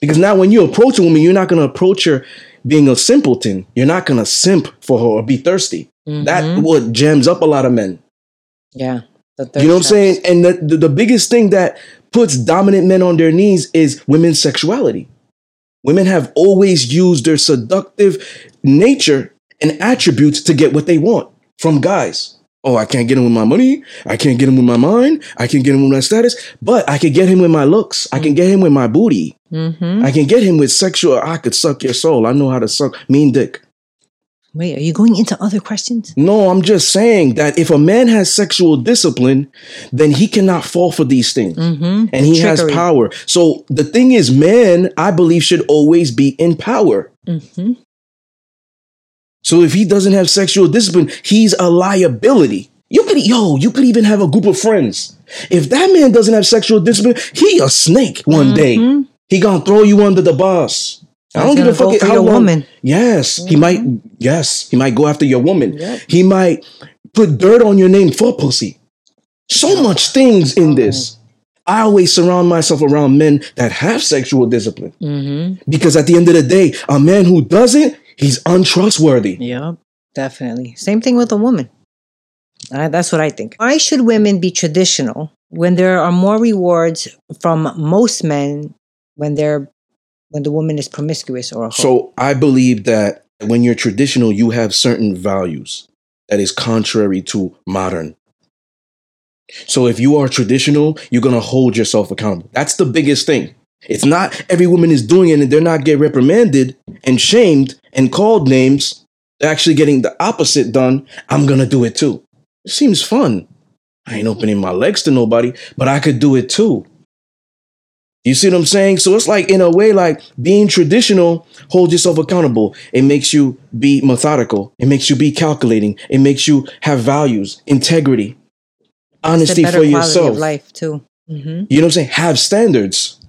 Because now when you approach a woman, you're not going to approach her being a simpleton. You're not going to simp for her or be thirsty. That Mhm. what jams up a lot of men. yeah. You know what I'm saying? And the, the, the biggest thing that puts dominant men on their knees is women's sexuality. Women have always used their seductive nature and attributes to get what they want from guys. Oh, I can't get him with my money. I can't get him with my mind. I can't get him with my status, but I can get him with my looks. I can get him with my booty. Mhm. I can get him with sexual. I could suck your soul. I know how to suck mean dick. Wait, are you going into other questions? No, I'm just saying that if a man has sexual discipline, then he cannot fall for these things. Mm-hmm. and he has power. So the thing is, men, I believe should always be in power. Mm-hmm. So if he doesn't have sexual discipline, he's a liability. You could, yo, you could even have a group of friends. If that man doesn't have sexual discipline, he a snake one day. Mm-hmm. He gonna throw you under the bus. I don't give a fuck how your long. woman. Yes, he Mhm. might. Yes, he might go after your woman. Yep. He might put dirt on your name for pussy. So much things in this. I always surround myself around men that have sexual discipline Mm-hmm. because at the end of the day, a man who doesn't, he's untrustworthy. Yeah, definitely. Same thing with a woman. I, that's what I think. Why should women be traditional when there are more rewards from most men when they're when the woman is promiscuous or? So I believe that when you're traditional, you have certain values that is contrary to modern. So if you are traditional, you're gonna hold yourself accountable. That's the biggest thing. It's not every woman is doing it and they're not getting reprimanded and shamed and called names. They're actually getting the opposite done. I'm gonna do it too. It seems fun. I ain't opening my legs to nobody, but I could do it too. You see what I'm saying? So it's like, in a way, like being traditional holds yourself accountable. It makes you be methodical. It makes you be calculating. It makes you have values, integrity, honesty for yourself. of life too. hmm You know what I'm saying? Have standards.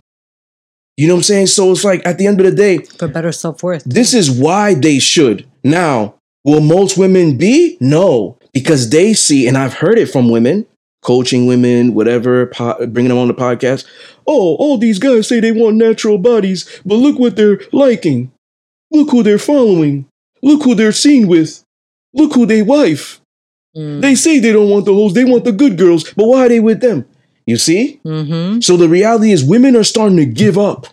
You know what I'm saying? So it's like, at the end of the day, For better self worth. this is why they should. Now, will most women be? No, because they see, and I've heard it from women, coaching women, whatever, po- bringing them on the podcast. Oh, all these guys say they want natural bodies, but look what they're liking. Look who they're following. Look who they're seen with. Look who they wife. Mm. They say they don't want the hoes, they want the good girls, but why are they with them? You see? Mm-hmm. So the reality is, women are starting to give up.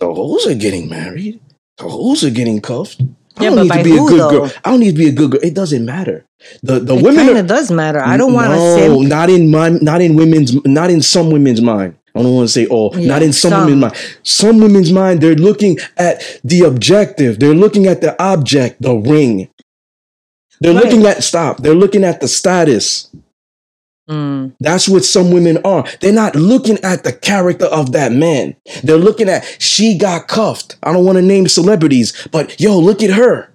The hoes are getting married. The hoes are getting cuffed. I Yeah, don't need to be who, a good though? girl. I don't need to be a good girl. It doesn't matter. The the It women are does matter. I don't want to no, simp. not in my not in women's not in some women's mind. I don't want to say all. Yeah, not in some, some. women's mind. Some women's mind, they're looking at the objective. They're looking at the object, the ring. They're Right. looking at stop. They're looking at the status. Mm. That's what some women are. They're not looking at the character of that man. They're looking at she got cuffed. I don't want to name celebrities, but yo, look at her.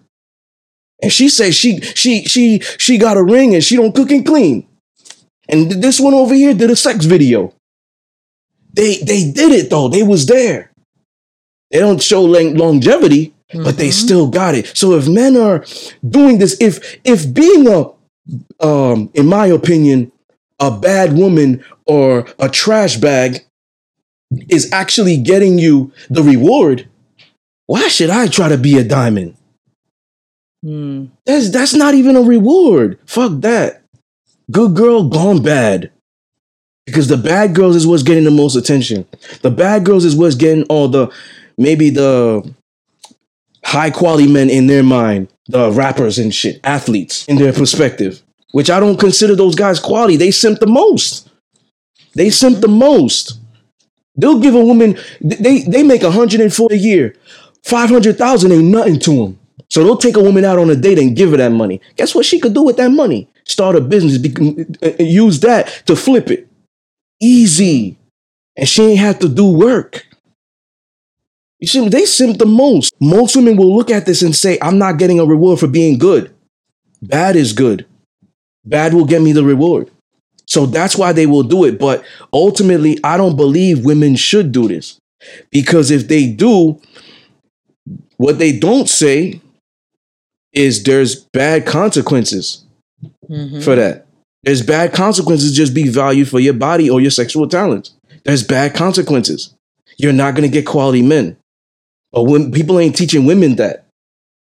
And she says she she she she got a ring and she don't cook and clean. And this one over here did a sex video. They they did it though. They was there. They don't show long- longevity, but they Mhm. still got it. So if men are doing this, if if being a um, in my opinion, a bad woman or a trash bag is actually getting you the reward, why should I try to be a diamond? Mm. That's that's not even a reward. Fuck that. Good girl gone bad. Because the bad girls is what's getting the most attention. The bad girls is what's getting all the maybe the high quality men in their mind, the rappers and shit, athletes in their perspective. Which I don't consider those guys quality. They simp the most. They simp the most. They'll give a woman they they make 140 a year. 500,000 ain't nothing to them. So they'll take a woman out on a date and give her that money. Guess what she could do with that money? Start a business, be, uh, use that to flip it. Easy. And she ain't have to do work. You see, they simp the most. Most women will look at this and say, I'm not getting a reward for being good. Bad is good. Bad will get me the reward. So that's why they will do it. But ultimately, I don't believe women should do this. Because if they do, what they don't say is there's bad consequences Mhm. for that. There's bad consequences just be valued for your body or your sexual talents. There's bad consequences. You're not going to get quality men. But when people ain't teaching women that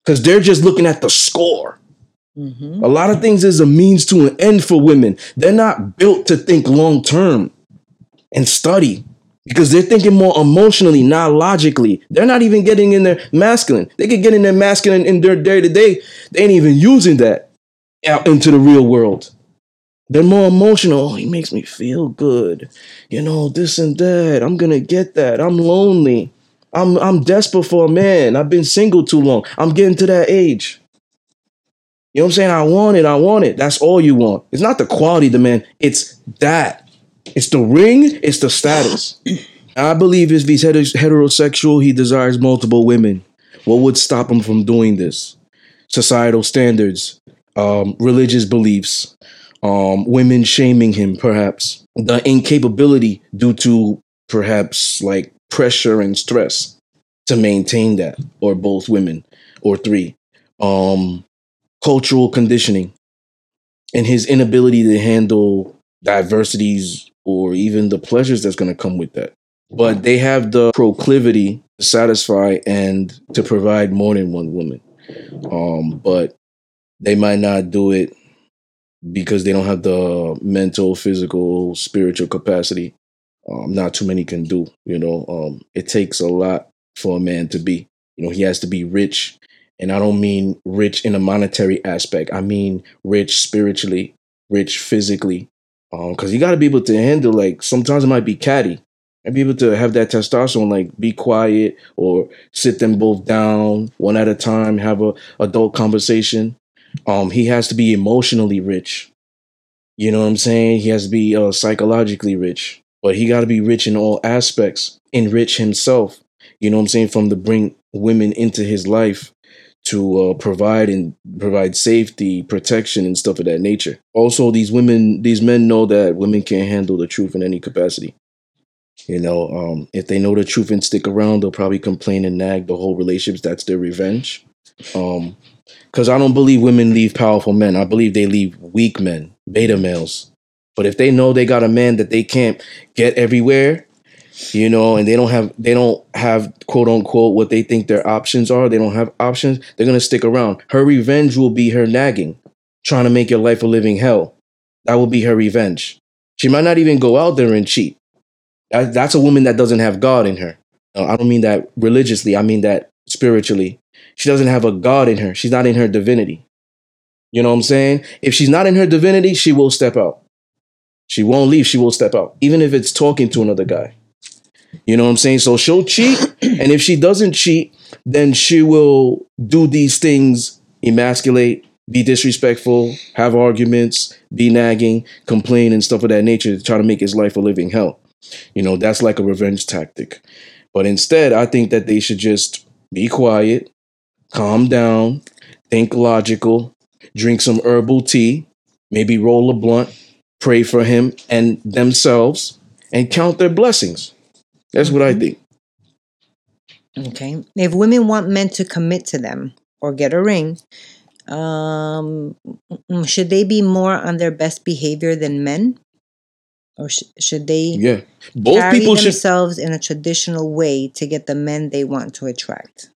because they're just looking at the score. Mhm. A lot of things is a means to an end for women. They're not built to think long term and study because they're thinking more emotionally, not logically. They're not even getting in their masculine. They could get in their masculine in their day to day. They ain't even using that out into the real world. They're more emotional. Oh, he makes me feel good. You know, this and that. I'm gonna get that. I'm lonely. I'm I'm desperate for a man. I've been single too long. I'm getting to that age. You know what I'm saying? I want it. I want it. That's all you want. It's not the quality of the man. It's that. It's the ring. It's the status. I believe if he's heterosexual, he desires multiple women. What would stop him from doing this? Societal standards, um, religious beliefs, um, women shaming him, perhaps the incapability due to perhaps like pressure and stress to maintain that, or both women, or three. Um, cultural conditioning and his inability to handle diversities or even the pleasures that's going to come with that. But they have the proclivity to satisfy and to provide more than one woman. Um, but they might not do it because they don't have the mental, physical, spiritual capacity. Um, not too many can do. You know, um, it takes a lot for a man to be. You know, he has to be rich, and I don't mean rich in a monetary aspect. I mean rich spiritually, rich physically, because um, you got to be able to handle. Like sometimes it might be catty, and be able to have that testosterone, like be quiet or sit them both down one at a time, have a adult conversation. Um, he has to be emotionally rich. You know what I'm saying? He has to be uh, psychologically rich, but he got to be rich in all aspects, enrich himself. You know what I'm saying? From to bring women into his life to uh, provide and provide safety, protection, and stuff of that nature. Also, these women, these men know that women can't handle the truth in any capacity. You know, um, if they know the truth and stick around, they'll probably complain and nag the whole relationships. That's their revenge. Um, because I don't believe women leave powerful men. I believe they leave weak men, beta males. But if they know they got a man that they can't get everywhere, you know, and they don't have they don't have quote unquote what they think their options are, they don't have options, they're gonna stick around. Her revenge will be her nagging, trying to make your life a living hell. That will be her revenge. She might not even go out there and cheat. That, that's a woman that doesn't have God in her. I don't mean that religiously, I mean that spiritually. She doesn't have a God in her. She's not in her divinity. You know what I'm saying? If she's not in her divinity, she will step out. She won't leave. She will step out, even if it's talking to another guy. You know what I'm saying? So she'll cheat. and if she doesn't cheat, then she will do these things emasculate, be disrespectful, have arguments, be nagging, complain, and stuff of that nature to try to make his life a living hell. You know, that's like a revenge tactic. But instead, I think that they should just be quiet, calm down, think logical, drink some herbal tea, maybe roll a blunt, pray for him and themselves, and count their blessings. That's what I mm-hmm. think. Okay. If women want men to commit to them or get a ring, um, should they be more on their best behavior than men? or sh- should they yeah both carry people themselves should... in a traditional way to get the men they want to attract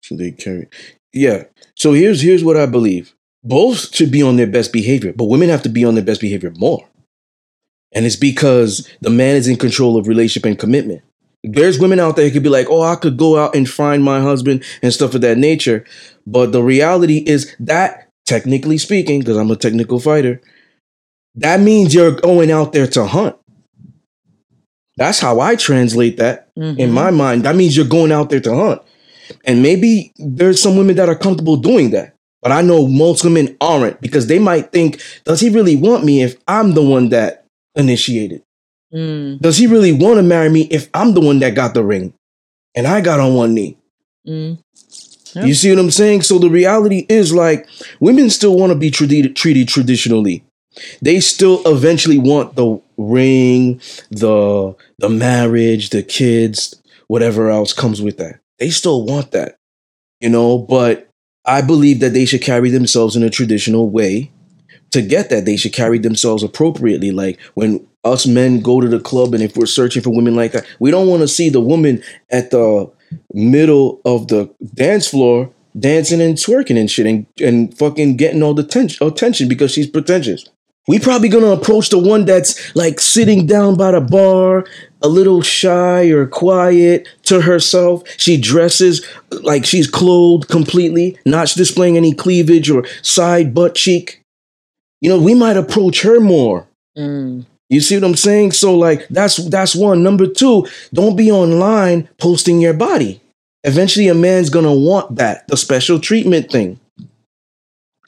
should they carry yeah so here's here's what i believe both should be on their best behavior but women have to be on their best behavior more and it's because the man is in control of relationship and commitment there's women out there who could be like oh i could go out and find my husband and stuff of that nature but the reality is that technically speaking because i'm a technical fighter that means you're going out there to hunt. That's how I translate that mm-hmm. in my mind. That means you're going out there to hunt. And maybe there's some women that are comfortable doing that. But I know most women aren't because they might think, does he really want me if I'm the one that initiated? Mm. Does he really want to marry me if I'm the one that got the ring and I got on one knee? Mm. Yep. You see what I'm saying? So the reality is like women still want to be treated, treated traditionally. They still eventually want the ring, the the marriage, the kids, whatever else comes with that. They still want that. You know, but I believe that they should carry themselves in a traditional way. To get that, they should carry themselves appropriately. Like when us men go to the club and if we're searching for women like that, we don't want to see the woman at the middle of the dance floor dancing and twerking and shit and, and fucking getting all the ten- attention because she's pretentious we probably gonna approach the one that's like sitting down by the bar, a little shy or quiet to herself. She dresses like she's clothed completely, not displaying any cleavage or side butt cheek. You know, we might approach her more. Mm. You see what I'm saying? So like that's that's one. Number two, don't be online posting your body. Eventually a man's gonna want that, the special treatment thing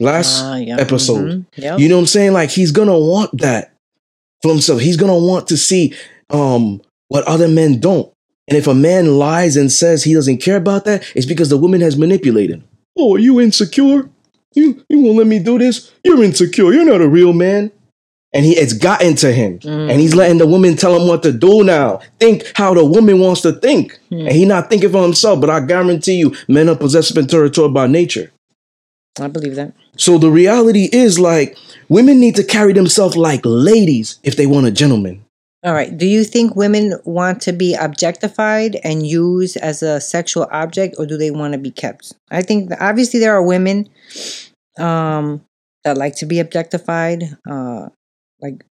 last uh, yeah. episode. Mm-hmm. Yep. You know what I'm saying? Like he's gonna want that for himself. He's gonna want to see um what other men don't. And if a man lies and says he doesn't care about that, it's because the woman has manipulated. Oh, are you insecure? You you won't let me do this? You're insecure. You're not a real man. and he it's gotten to him Mm. and he's letting the woman tell him what to do now think how the woman wants to think Hmm. and he not thinking for himself but i guarantee you men are possessive and territorial by nature I believe that. so the reality is like women need to carry themselves like ladies if they want a gentleman All right. Do you think women want to be objectified and used as a sexual object, or do they want to be kept? I think obviously there are women um, that like to be objectified, uh, like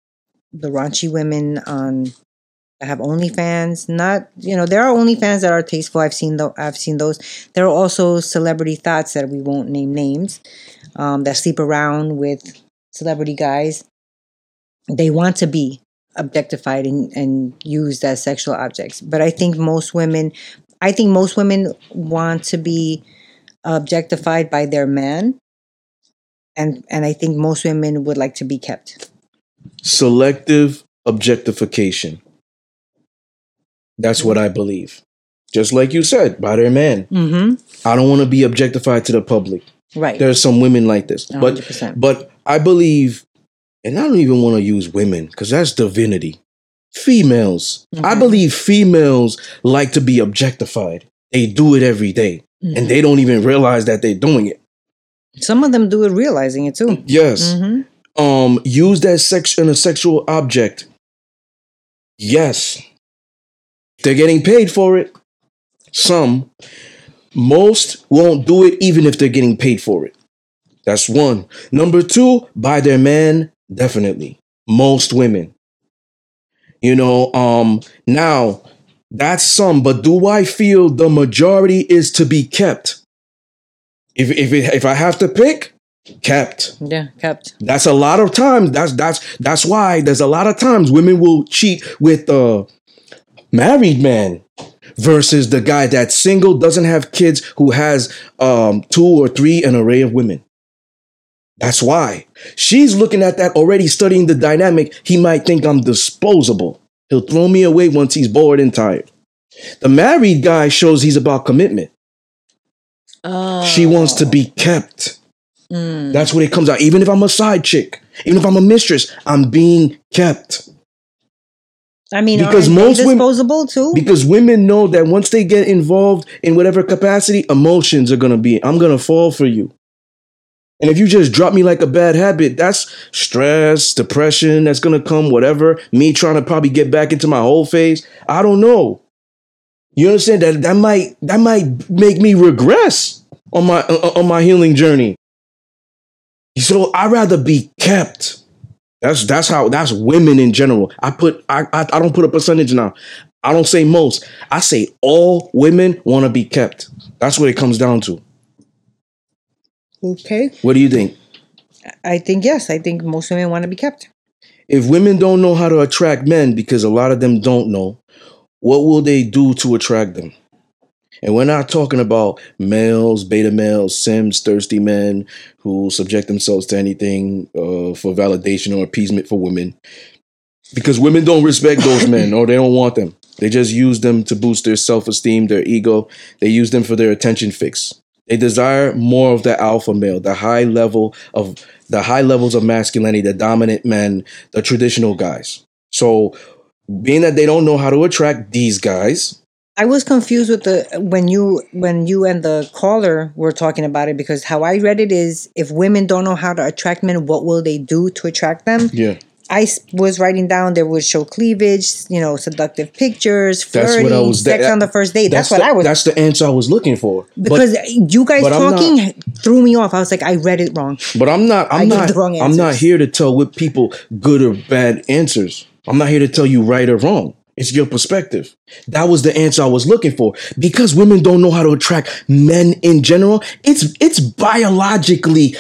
the raunchy women on that have OnlyFans. Not you know there are OnlyFans that are tasteful. I've seen though. I've seen those. There are also celebrity thoughts that we won't name names um, that sleep around with celebrity guys. They want to be objectified and, and used as sexual objects. But I think most women, I think most women want to be objectified by their man, and and I think most women would like to be kept. selective objectification that's what i believe just like you said by their man Mm-hmm. i don't want to be objectified to the public Right. there's some women like this but 100%. but i believe and i don't even want to use women because that's divinity. Females. I Mhm. believe females like to be objectified. They do it every day Mhm. and they don't even realize that they're doing it. Some of them do it realizing it too. yes. Hmm um used as sex in a sexual object. Yes. They're getting paid for it. Some. Most won't do it even if they're getting paid for it. That's one. Number two by their man definitely most women you know um now that's some but do i feel the majority is to be kept if if it, if i have to pick kept Yeah, kept. that's a lot of times. That's that's that's why there's a lot of times women will cheat with a married man versus the guy that's single, doesn't have kids, who has um two or three an array of women. That's why she's looking at that already, studying the dynamic. He might think I'm disposable. He'll throw me away once he's bored and tired. The married guy shows he's about commitment. Oh. She wants to be kept. Mm. That's what it comes out. Even if I'm a side chick, even if I'm a mistress, I'm being kept. I mean, because most most women- disposable too. Because women know that once they get involved in whatever capacity, emotions are gonna be. I'm gonna fall for you. And if you just drop me like a bad habit, that's stress, depression, that's gonna come, whatever. Me trying to probably get back into my whole phase. I don't know. You understand that that might that might make me regress on my uh, on my healing journey. So I'd rather be kept. That's that's how that's women in general. I put I I, I don't put a percentage now. I don't say most. I say all women want to be kept. That's what it comes down to. Okay. What do you think? I think yes. I think most women want to be kept. If women don't know how to attract men, because a lot of them don't know, what will they do to attract them? And we're not talking about males, beta males, simps, thirsty men who subject themselves to anything uh, for validation or appeasement for women. Because women don't respect those men or they don't want them. They just use them to boost their self esteem, their ego. They use them for their attention fix. They desire more of the alpha male, the high level of the high levels of masculinity, the dominant men, the traditional guys. So, being that they don't know how to attract these guys, I was confused with the when you when you and the caller were talking about it because how I read it is if women don't know how to attract men, what will they do to attract them? yeah, I was writing down there would show cleavage, you know, seductive pictures, That's I flirting, was- sex that- on the first date. That's, what the, I was That's the answer I was looking for. because you guys but I'm not- talking through me off. I was like, I read it wrong. But, but I'm not. I I'm gave not. the wrong I'm not here to tell what people good or bad answers. I'm not here to tell you right or wrong. It's your perspective. That was the answer I was looking for. Because women don't know how to attract men in general. It's it's biologically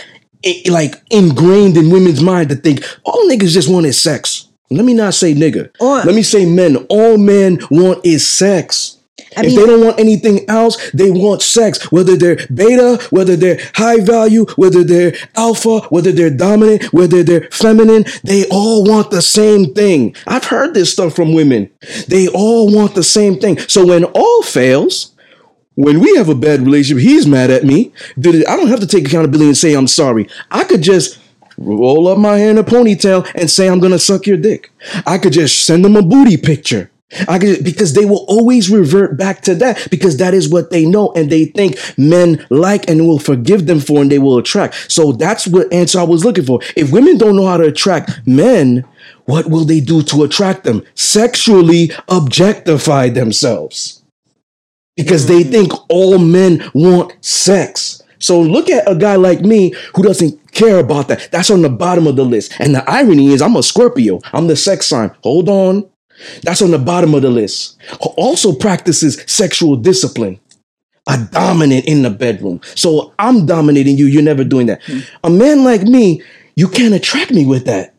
like ingrained in women's mind to think all niggas just want is sex. Let me not say nigga. Or- Let me say men. All men want is sex. I if mean- they don't want anything else, they want sex. Whether they're beta, whether they're high value, whether they're alpha, whether they're dominant, whether they're feminine, they all want the same thing. I've heard this stuff from women. They all want the same thing. So when all fails, when we have a bad relationship, he's mad at me. I don't have to take accountability and say I'm sorry. I could just roll up my hair in a ponytail and say I'm gonna suck your dick. I could just send them a booty picture. I could because they will always revert back to that because that is what they know and they think men like and will forgive them for and they will attract. So that's what answer I was looking for. If women don't know how to attract men, what will they do to attract them? Sexually objectify themselves because they mm-hmm. think all men want sex. So look at a guy like me who doesn't care about that. That's on the bottom of the list. And the irony is, I'm a Scorpio. I'm the sex sign. Hold on. That's on the bottom of the list. Also practices sexual discipline. A dominant in the bedroom. So I'm dominating you. You're never doing that. Hmm. A man like me, you can't attract me with that.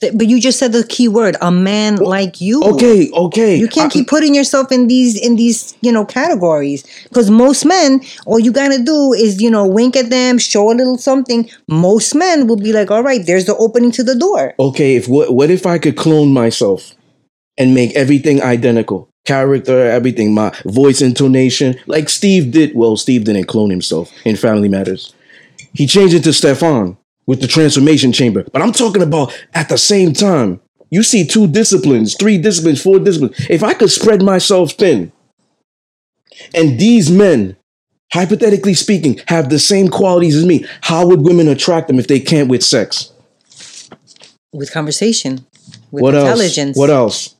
But you just said the key word, a man like you. Okay, okay. You can't I- keep putting yourself in these in these you know categories because most men, all you gotta do is you know wink at them, show a little something. Most men will be like, "All right, there's the opening to the door." okay, if what what if I could clone myself and make everything identical? Character, everything, my voice intonation, like Steve did. Well, Steve didn't clone himself in Family Matters. He changed it to Stefan with the transformation chamber. But I'm talking about at the same time. You see two disciplines, three disciplines, four disciplines. If I could spread myself thin, and these men, hypothetically speaking, have the same qualities as me, how would women attract them if they can't with sex? With conversation, with what intelligence. else? What else?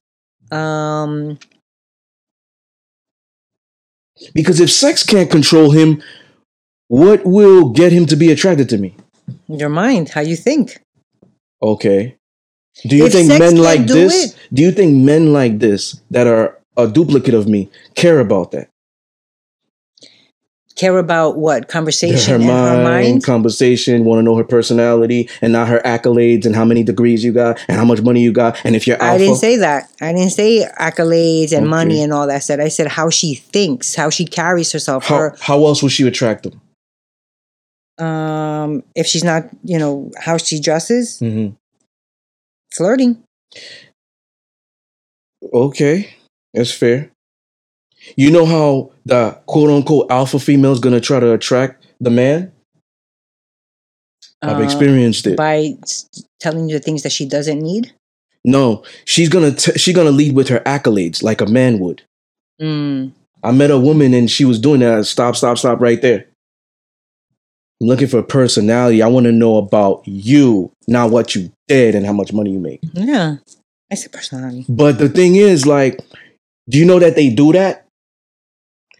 Um, Because if sex can't control him, what will get him to be attracted to me? Your mind, how you think. Okay. Do you If think men like do this? it- Do you think men like this that are a duplicate of me care about that? Care about what conversation her in mind, her mind. conversation, want to know her personality and not her accolades and how many degrees you got and how much money you got and if you're alpha. I didn't say that. I didn't say accolades and Okay. money and all that. Said I said how she thinks, how she carries herself. how, Her how else will she attract them? Um, if she's not, you know, how she dresses, hmm flirting. Okay, that's fair. You know how the quote unquote alpha female is gonna try to attract the man? I've uh, experienced it. by telling you the things that she doesn't need. No, she's gonna t- she's gonna lead with her accolades like a man would. Mm. I met a woman and she was doing that. Stop, stop, stop right there. I'm looking for personality. I want to know about you, not what you did and how much money you make. Yeah, I said personality. But the thing is, like, do you know that they do that?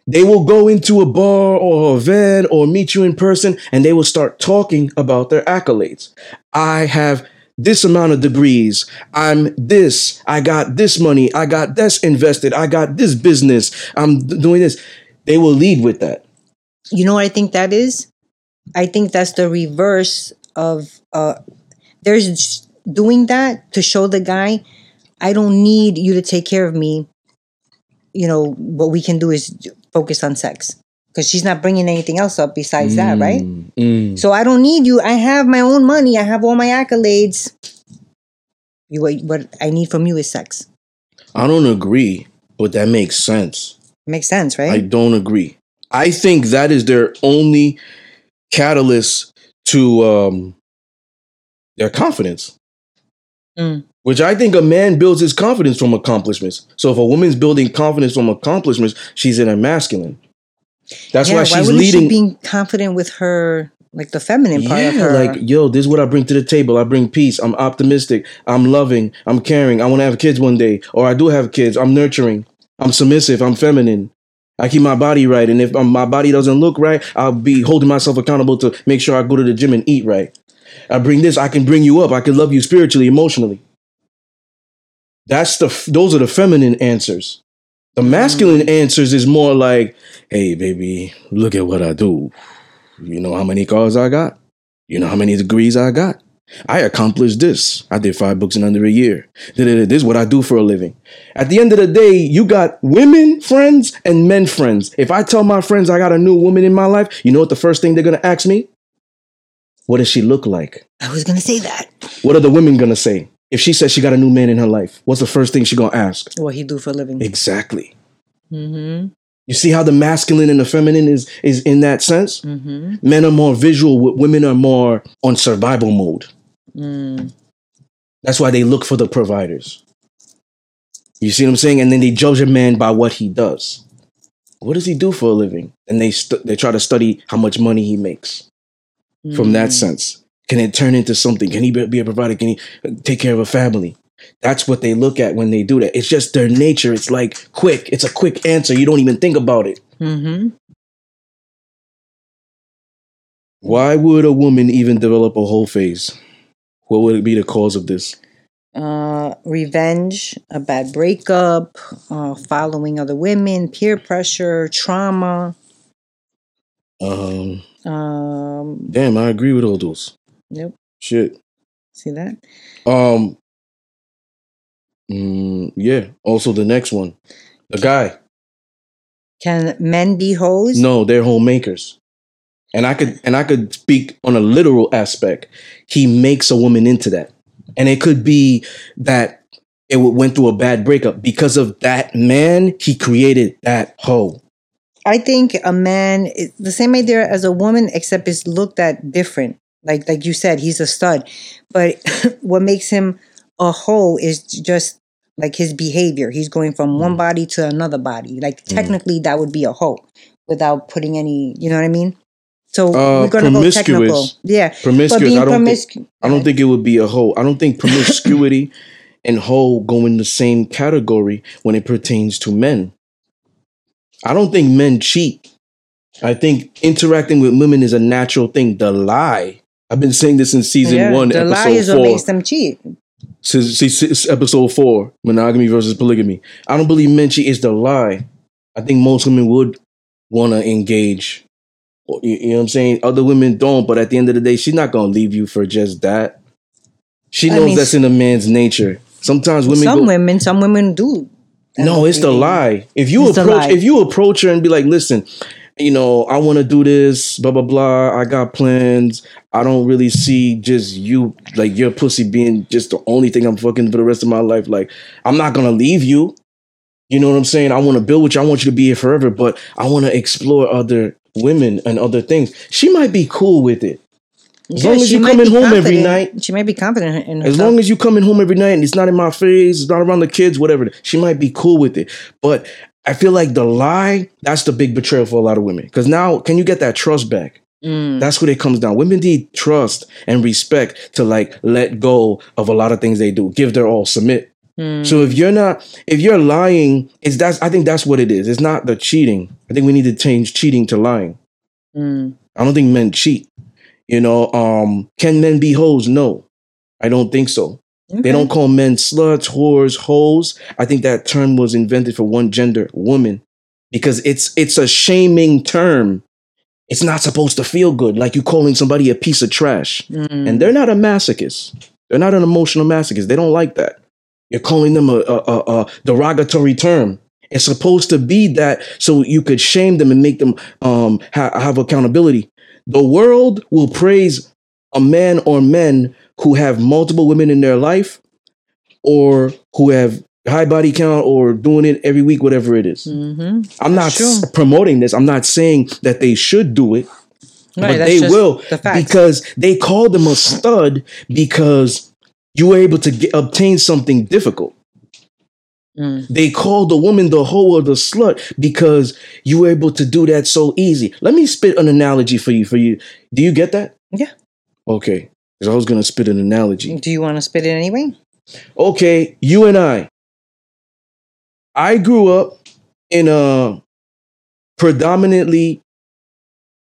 They will go into a bar or a van or meet you in person and they will start talking about their accolades. I have this amount of degrees. I'm this. I got this money. I got this invested. I got this business. I'm doing this. They will lead with that. You know what I think that is? I think that's the reverse of uh there's doing that to show the guy I don't need you to take care of me. You know, what we can do is focus on sex because she's not bringing anything else up besides that, right? Mm, mm. So I don't need you. I have my own money. I have all my accolades. You what I need from you is sex. I don't agree, but that makes sense. Makes sense, right? I don't agree. I think that is their only catalyst to um, their confidence. Mm. Which I think a man builds his confidence from accomplishments. So if a woman's building confidence from accomplishments, she's in a masculine. That's why why she's wouldn't leading. she be confident with her like the feminine part yeah, of her? like yo, this is what I bring to the table. I bring peace. I'm optimistic. I'm loving. I'm caring. I want to have kids one day, or I do have kids. I'm nurturing. I'm submissive. I'm feminine. I keep my body right, and if um, my body doesn't look right, I'll be holding myself accountable to make sure I go to the gym and eat right. I bring this. I can bring you up. I can love you spiritually, emotionally. That's the. Those are the feminine answers. The masculine answers is more like, "Hey, baby, look at what I do. You know how many cars I got. You know how many degrees I got. I accomplished this. I did five books in under a year. This is what I do for a living. At the end of the day, you got women friends and men friends. If I tell my friends I got a new woman in my life, you know what the first thing they're gonna ask me? What does she look like? I was gonna say that. What are the women gonna say? If she says she got a new man in her life, what's the first thing she gonna ask? What he do for a living. Exactly. Mm-hmm. You see how the masculine and the feminine is is in that sense? Mm-hmm. Men are more visual, women are more on survival mode. Mm. That's why they look for the providers. You see what I'm saying? And then they judge a man by what he does. What does he do for a living? And they they try to study how much money he makes. From that Mm. sense, can it turn into something? Can he be a provider? Can he uh, take care of a family? That's what they look at when they do that. It's just their nature. It's like quick. It's a quick answer. You don't even think about it. Mm-hmm. Why would a woman even develop a hoe phase? What would be the cause of this? Uh, revenge, a bad breakup, uh, following other women, peer pressure, trauma. Um, Um, damn, I agree with all those. Nope. Shit. See that? Um. mm, yeah. Also, the next one, the guy. Can men be hoes? No, they're homemakers, and I could and I could speak on a literal aspect. He makes a woman into that, and it could be that it went through a bad breakup because of that man. He created that hoe. I think a man is the same idea as a woman, except it's looked at different. Like like you said, he's a stud, but what makes him a hoe is just like his behavior. He's going from one Mm. body to another body. Like Mm. technically, that would be a hoe without putting any. You know what I mean? So Uh, we're gonna go technical. promiscuous. Yeah, Promiscuous. I don't think. I don't think it would be a hoe. I don't think promiscuity and hoe go in the same category when it pertains to men. I don't think men cheat. I think interacting with women is a natural thing. The lie. I've been saying this in season Yeah, one, the episode lie is what four. makes them cheat. Since- since episode four, monogamy versus polygamy. I don't believe men cheat is the lie. I think most women would want to engage. You, you know what I'm saying? Other women don't, but at the end of the day, she's not gonna leave you for just that. She I knows mean, that's in a man's nature. Sometimes women some go, women, some women do. no, it's the lie. If you It's approach if you approach her and be like, listen, you know, I want to do this, blah blah blah. I got plans. I don't really see just you, like your pussy being just the only thing I'm fucking for the rest of my life. Like, I'm not gonna leave you. You know what I'm saying? I want to build with you. I want you to be here forever, but I want to explore other women and other things. She might be cool with it. As long as you coming home every night. She might be confident in herself. As long as you coming home every night and it's not in my face, it's not around the kids, whatever, she might be cool with it. But I feel like the lie, that's the big betrayal for a lot of women. Because now, can you get that trust back? Mm. That's what it comes down. Women need trust and respect to like let go of a lot of things they do. Give their all, submit. Mm. So if you're not, if you're lying, it's that's I think that's what it is. It's not the cheating. I think we need to change cheating to lying. Mm. I don't think men cheat. You know, um, can men be hoes? No, I don't think so. They don't call men sluts, whores, hoes. I think that term was invented for one gender, woman, because it's it's a shaming term. It's not supposed to feel good, like you calling somebody a piece of trash. Mm. And they're not a masochist. They're not an emotional masochist. They don't like that. You're calling them a, a, a, a derogatory term. It's supposed to be that so you could shame them and make them um, ha- have accountability. The world will praise a man or men who have multiple women in their life or who have high body count or doing it every week, whatever it is. Mhm. I'm not That's true. s- promoting this. I'm not saying that they should do it Right, but they will The because they call them a stud because you were able to get, obtain something difficult. Mm. They called the woman the hoe or the slut because you were able to do that so easy. Let me spit an analogy for you. For you, do you get that? Yeah. Okay, because I was gonna spit an analogy. Do you want to spit it anyway? Okay, you and I. I grew up in a predominantly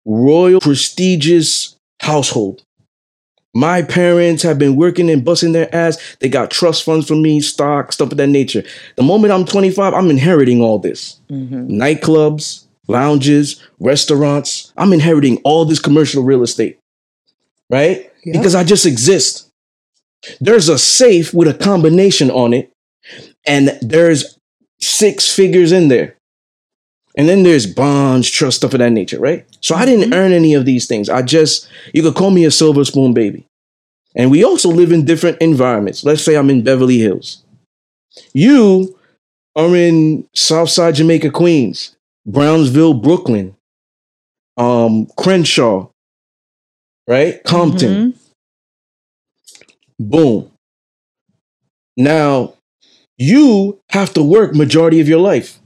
royal, prestigious household. My parents have been working and busting their ass. They got trust funds for me, stock, stuff of that nature. The moment I'm 25, I'm inheriting all this Mm-hmm. nightclubs, lounges, restaurants. I'm inheriting all this commercial real estate, right? Yeah. Because I just exist. There's a safe with a combination on it, and there's six figures in there. And then there's bonds, trust, stuff of that nature, right? So I didn't Mhm. earn any of these things. I just, you could call me a silver spoon baby. And we also live in different environments. Let's say I'm in Beverly Hills. You are in Southside Jamaica, Queens, Brownsville, Brooklyn, um, Crenshaw, right? Compton. Mhm. Boom. Now, you have to work majority of your life.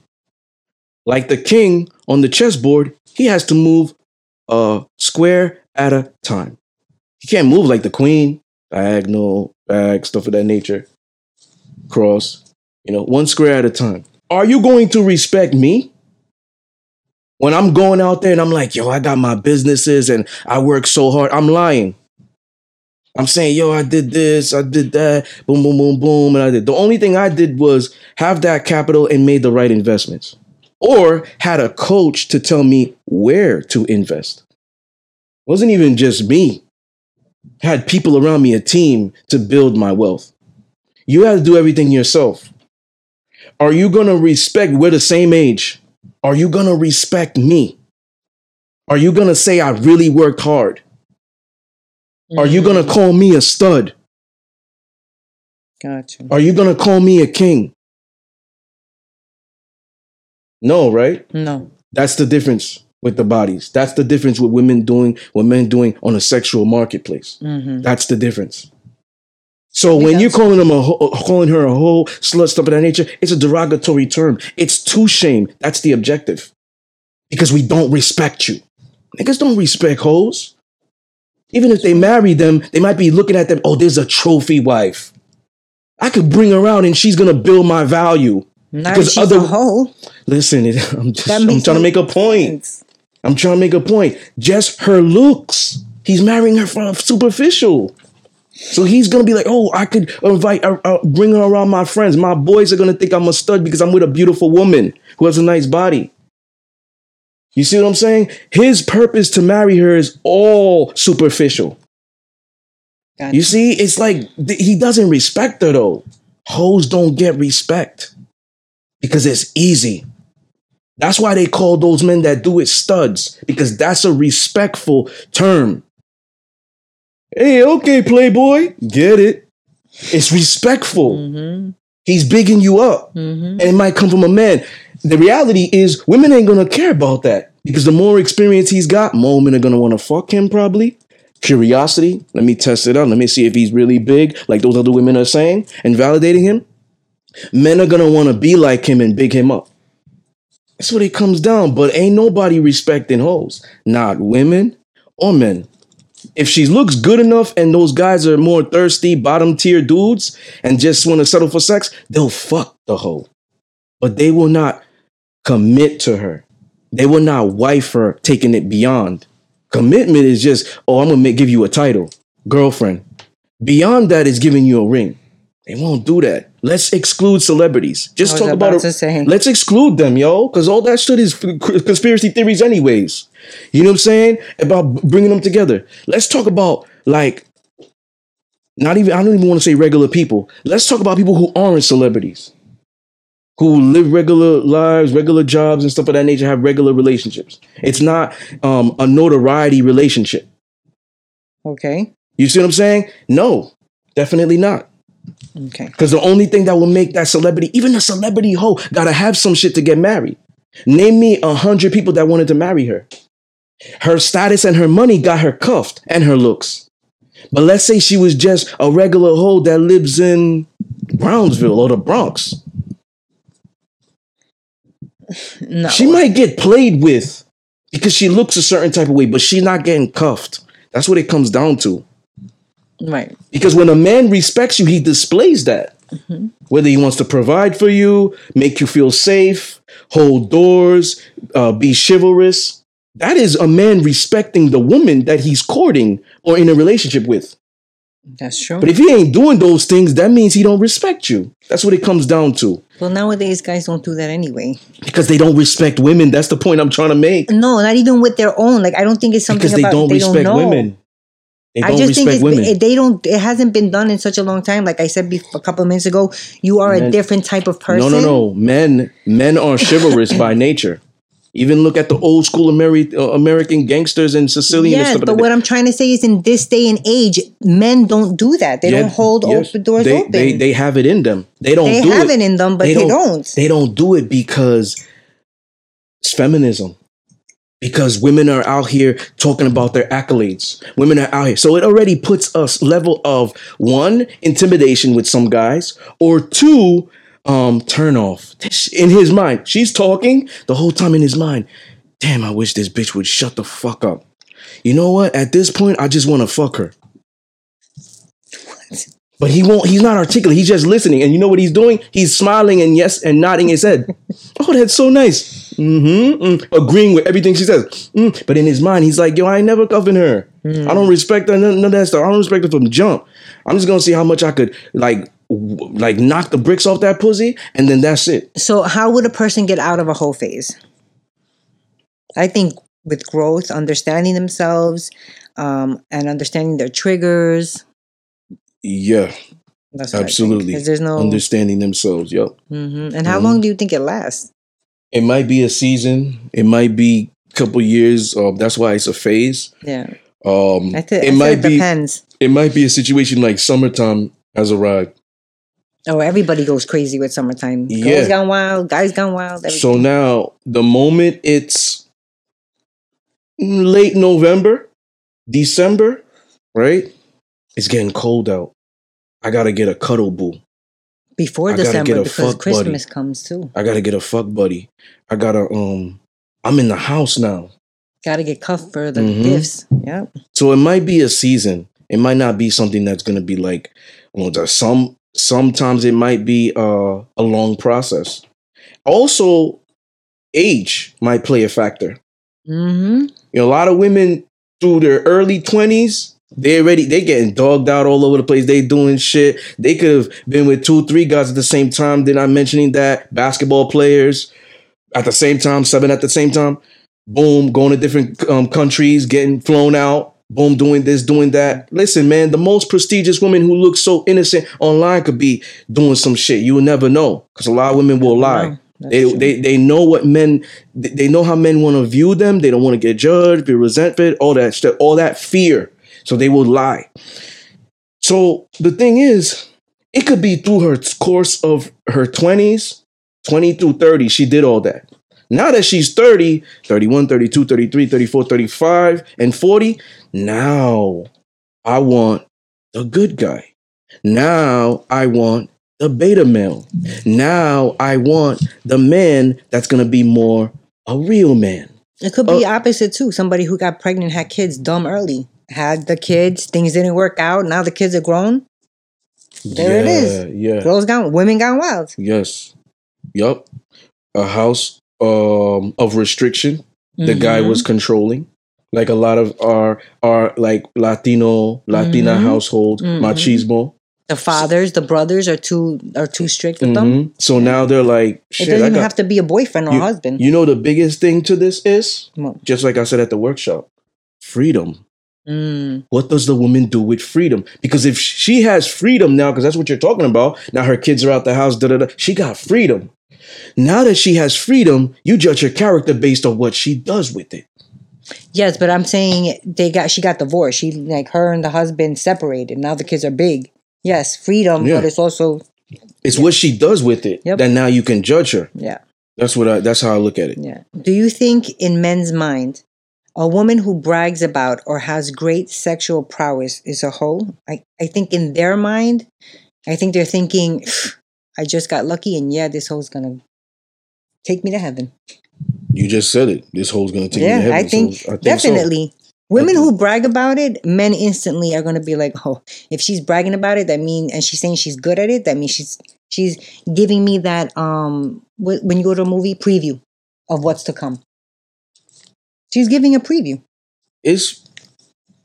Like the king on the chessboard, he has to move a square at a time. He can't move like the queen, diagonal, back, stuff of that nature, cross, you know, one square at a time. Are you going to respect me? When I'm going out there and I'm like, yo, I got my businesses and I work so hard, I'm lying. I'm saying, yo, I did this, I did that, boom, boom, boom, boom, and I did. The only thing I did was have that capital and made the right investments, or had a coach to tell me where to invest. It wasn't even just me. I had people around me, a team to build my wealth. You had to do everything yourself. Are you gonna respect? We're the same age. Are you gonna respect me? Are you gonna say I really worked hard? Are you mm-hmm. gonna call me a stud? Gotcha. Are you gonna call me a king? No, right? No. That's the difference with the bodies. That's the difference with women doing what men doing on a sexual marketplace. Mm-hmm. That's the difference. So when you're calling them a ho- calling her a whole slut stuff of that nature, it's a derogatory term. It's to shame. That's the objective. Because we don't respect you. Niggas don't respect hoes. Even if they marry them, they might be looking at them, oh, there's a trophy wife. I could bring her around and she's gonna build my value. Because other- a hoe. Listen, it, I'm just I'm trying to make a point. sense. I'm trying to make a point. Just her looks. He's marrying her from superficial. So he's gonna be like, oh, I could invite, uh, uh, bring her around my friends. My boys are gonna think I'm a stud because I'm with a beautiful woman who has a nice body. You see what I'm saying? His purpose to marry her is all superficial. Gotcha. You see, it's like th- he doesn't respect her though. Hoes don't get respect because it's easy. That's why they call those men that do it studs because that's a respectful term. Hey, okay, Playboy, get it. It's respectful. Mm-hmm. He's bigging you up, Mm-hmm. and it might come from a man. The reality is, women ain't gonna care about that because the more experience he's got, more women are gonna want to fuck him. Probably curiosity. Let me test it out. Let me see if he's really big, like those other women are saying, and validating him. Men are gonna want to be like him and big him up. That's what it comes down. But ain't nobody respecting hoes, not women or men. If she looks good enough and those guys are more thirsty, bottom tier dudes and just want to settle for sex, they'll fuck the hoe. But they will not commit to her. They will not wife her, taking it beyond. Commitment is just, oh, I'm gonna make, give you a title, girlfriend. Beyond that is giving you a ring. They won't do that. Let's exclude celebrities. Just talk about, about it. Let's exclude them, yo, because all that shit is conspiracy theories, anyways. You know what I'm saying? About bringing them together. Let's talk about like not even. I don't even want to say regular people. Let's talk about people who aren't celebrities, who live regular lives, regular jobs, and stuff of that nature. Have regular relationships. It's not um, a notoriety relationship. Okay. You see what I'm saying? No, definitely not. Okay. Because the only thing that will make that celebrity, even a celebrity hoe, gotta have some shit to get married. Name me a hundred people that wanted to marry her. Her status and her money got her cuffed and her looks. But let's say she was just a regular hoe that lives in Brownsville or the Bronx. No. She might get played with because she looks a certain type of way, but she's not getting cuffed. That's what it comes down to. Right. Because when a man respects you, he displays that. Whether he wants to provide for you, make you feel safe, hold doors, uh, be chivalrous. That is a man respecting the woman that he's courting or in a relationship with. That's true. But if he ain't doing those things, that means he don't respect you. That's what it comes down to. well, nowadays guys don't do that anyway. Because they don't respect women. That's the point I'm trying to make. No, not even with their own. Like I don't think it's something Because they about don't they respect don't women. They I don't just think it's, women. it- they don't. It hasn't been done in such a long time. Like I said bef- a couple of minutes ago, you are a different type of person. No, no, no. Men, men are chivalrous by nature. Even look at the old school Ameri- uh, American gangsters and Sicilian. and Yes, stuff but like what. I'm trying to say is, in this day and age, men don't do that. They Yeah, don't hold yes. open doors they, open. They they have it in them. They don't They do have it. it in them, but they, don't. They don't do it because it's feminism. Because women are out here talking about their accolades. Women are out here. So it already puts us level of one, intimidation with some guys, or two, um, turn off. In his mind, she's talking the whole time in his mind. Damn, I wish this bitch would shut the fuck up. You know what? At this point, I just want to fuck her. But he won't. He's not articulate. He's just listening, and you know what he's doing? He's smiling and yes, and nodding his head. oh, that's so nice. Mm-hmm. Mm. Agreeing with everything she says. Mm. But in his mind, he's like, "Yo, I ain't never cuffing her. Mm. I don't respect her. None, none, of that stuff. I don't respect her from jump. I'm just gonna see how much I could like, w- like knock the bricks off that pussy, and then that's it." So, how would a person get out of a hoe phase? I think with growth, understanding themselves, um, and understanding their triggers. Yeah, That's absolutely. There's no understanding themselves. Yep. Mm-hmm. And how mm-hmm. long do you think it lasts? It might be a season. It might be a couple years. Uh, that's why it's a phase. Yeah. Um, I th- it I might it be. Depends. It might be a situation like summertime has arrived. Oh, everybody goes crazy with summertime. Girls yeah. gone wild, guys gone wild. Everything. So now, the moment it's late November, December, right? It's getting cold out. I gotta get a cuddle boo. Before I December because Christmas buddy. comes too. I gotta get a fuck buddy. I gotta um I'm in the house now. Gotta get cuffed for the mm-hmm. gifts. Yep. So it might be a season. It might not be something that's gonna be like well, some sometimes it might be uh, a long process. Also, age might play a factor. Mm-hmm. You know, a lot of women through their early twenties, they already they getting dogged out all over the place. They doing shit. They could have been with two, three guys at the same time. They're not mentioning that basketball players at the same time, seven at the same time. Boom, going to different um, countries, getting flown out. Boom, doing this, doing that. Listen, man, the most prestigious woman who looks so innocent online could be doing some shit. You will never know because a lot of women will lie. They, they they know what men they know how men want to view them. They don't want to get judged, be resentful, all that stuff, all that fear. So they will lie. So the thing is, it could be through her course of her 20s, 20 through 30, she did all that. Now that she's 30, 31, 32, 33, 34, 35, and 40, now I want the good guy. Now I want the beta male. Now I want the man that's going to be more a real man. It could be uh, opposite too. Somebody who got pregnant, had kids dumb early, had the kids, things didn't work out. Now the kids are grown. There yeah, it is. Yeah. Girls gone, women gone wild. Yes. Yup. A house um, of restriction. The mm-hmm. guy was controlling like a lot of our our like Latino Latina mm-hmm. household mm-hmm. machismo. The fathers, the brothers are too are too strict with mm-hmm. them. So now they're like, it doesn't even got, have to be a boyfriend or you, husband. You know the biggest thing to this is just like I said at the workshop, freedom. Mm. What does the woman do with freedom? Because if she has freedom now, because that's what you're talking about, now her kids are out the house, da da da. She got freedom. Now that she has freedom, you judge her character based on what she does with it. Yes, but I'm saying they got she got divorced. She like her and the husband separated. Now the kids are big. Yes, freedom, yeah. but it's also it's yeah. what she does with it yep. that now you can judge her. Yeah. That's what I that's how I look at it. Yeah. Do you think in men's mind a woman who brags about or has great sexual prowess is a hoe? I, I think in their mind, I think they're thinking, I just got lucky and yeah, this hoe's gonna take me to heaven. You just said it. This hoe's gonna take yeah, me to heaven. I think, so I think definitely. So. Women who brag about it, men instantly are to be like, "Oh, if she's bragging about it, that means and she's saying she's good at it, that means she's she's giving me that um when you go to a movie preview of what's to come." She's giving a preview. It's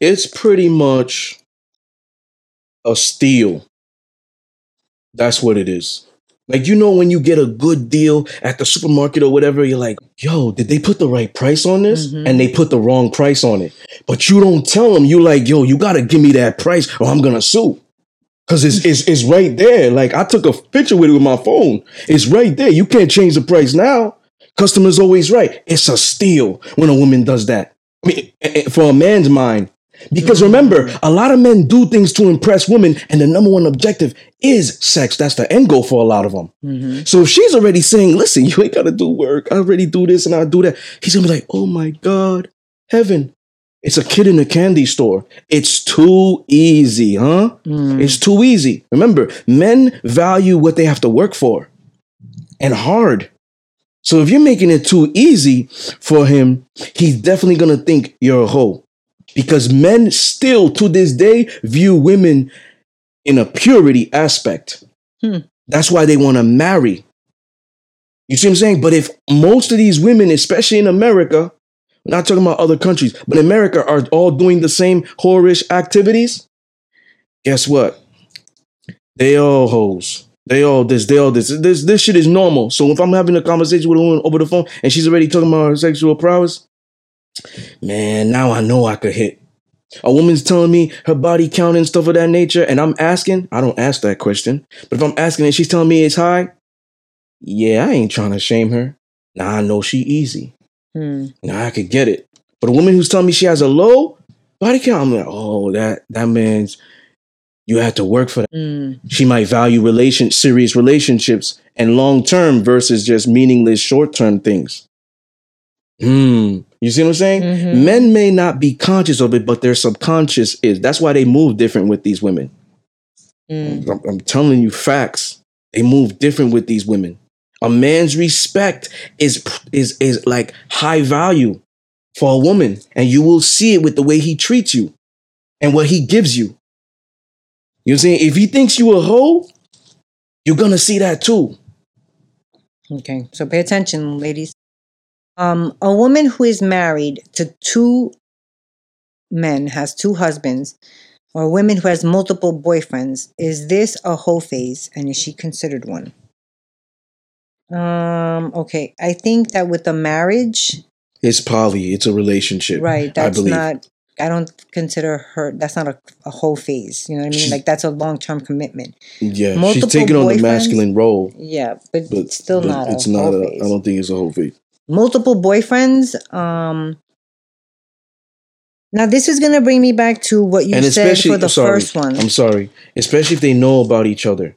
it's pretty much a steal. That's what it is. Like, you know, when you get a good deal at the supermarket or whatever, you're like, yo, did they put the right price on this? Mm-hmm. And they put the wrong price on it. But you don't tell them, you like, yo, you got to give me that price or I'm going to sue. Cause it's, it's, it's right there. Like I took a picture with it with my phone. It's right there. You can't change the price now. Customer's always right. It's a steal when a woman does that. I mean, for a man's mind, Because remember, a lot of men do things to impress women, and the number one objective is sex. That's the end goal for a lot of them. Mhm. So if she's already saying, listen, you ain't gotta do work. I already do this and I do that. He's gonna be like, oh my God, heaven. It's a kid in a candy store. It's too easy, huh? Mm. It's too easy. Remember, men value what they have to work for and hard. So if you're making it too easy for him, he's definitely gonna think you're a hoe. Because men still to this day view women in a purity aspect. Hmm. That's why they want to marry. You see what I'm saying? But if most of these women, especially in America, we're not talking about other countries, but in America are all doing the same whorish activities, guess what? They all hoes. They all this, they all this. This this shit is normal. So if I'm having a conversation with a woman over the phone and she's already talking about her sexual prowess, man, now I know I could hit. A woman's telling me her body count and stuff of that nature, and I'm asking, I don't ask that question. But if I'm asking and she's telling me it's high, yeah, I ain't trying to shame her. Now I know she easy. Hmm. Now I could get it. But a woman who's telling me she has a low body count, I'm like, oh, that that means you have to work for that. Hmm. She might value relation serious relationships and long term versus just meaningless short term things. Hmm. You see what I'm saying? Mhm. Men may not be conscious of it, but their subconscious is. That's why they move different with these women. Hmm. I'm, I'm telling you facts. They move different with these women. A man's respect is is is like high value for a woman, and you will see it with the way he treats you and what he gives you. You know what I'm saying? If he thinks you a hoe, you're gonna see that too. Okay, so pay attention, ladies. Um, a woman who is married to two men, has two husbands, or a woman who has multiple boyfriends, is this a hoe phase and is she considered one? Um, okay, I think that with a marriage, It's poly. It's a relationship. right, I that's believe. not, I don't consider her, that's not a, a hoe phase. You know what I mean? She's- Like, that's a long term commitment. yeah, multiple she's taking on the masculine role, Yeah, but, but it's still but not It's a not. whole A, phase. I don't think it's a hoe phase. multiple boyfriends um now this is going to bring me back to what you and said for the sorry, first one I'm sorry. Especially if they know about each other.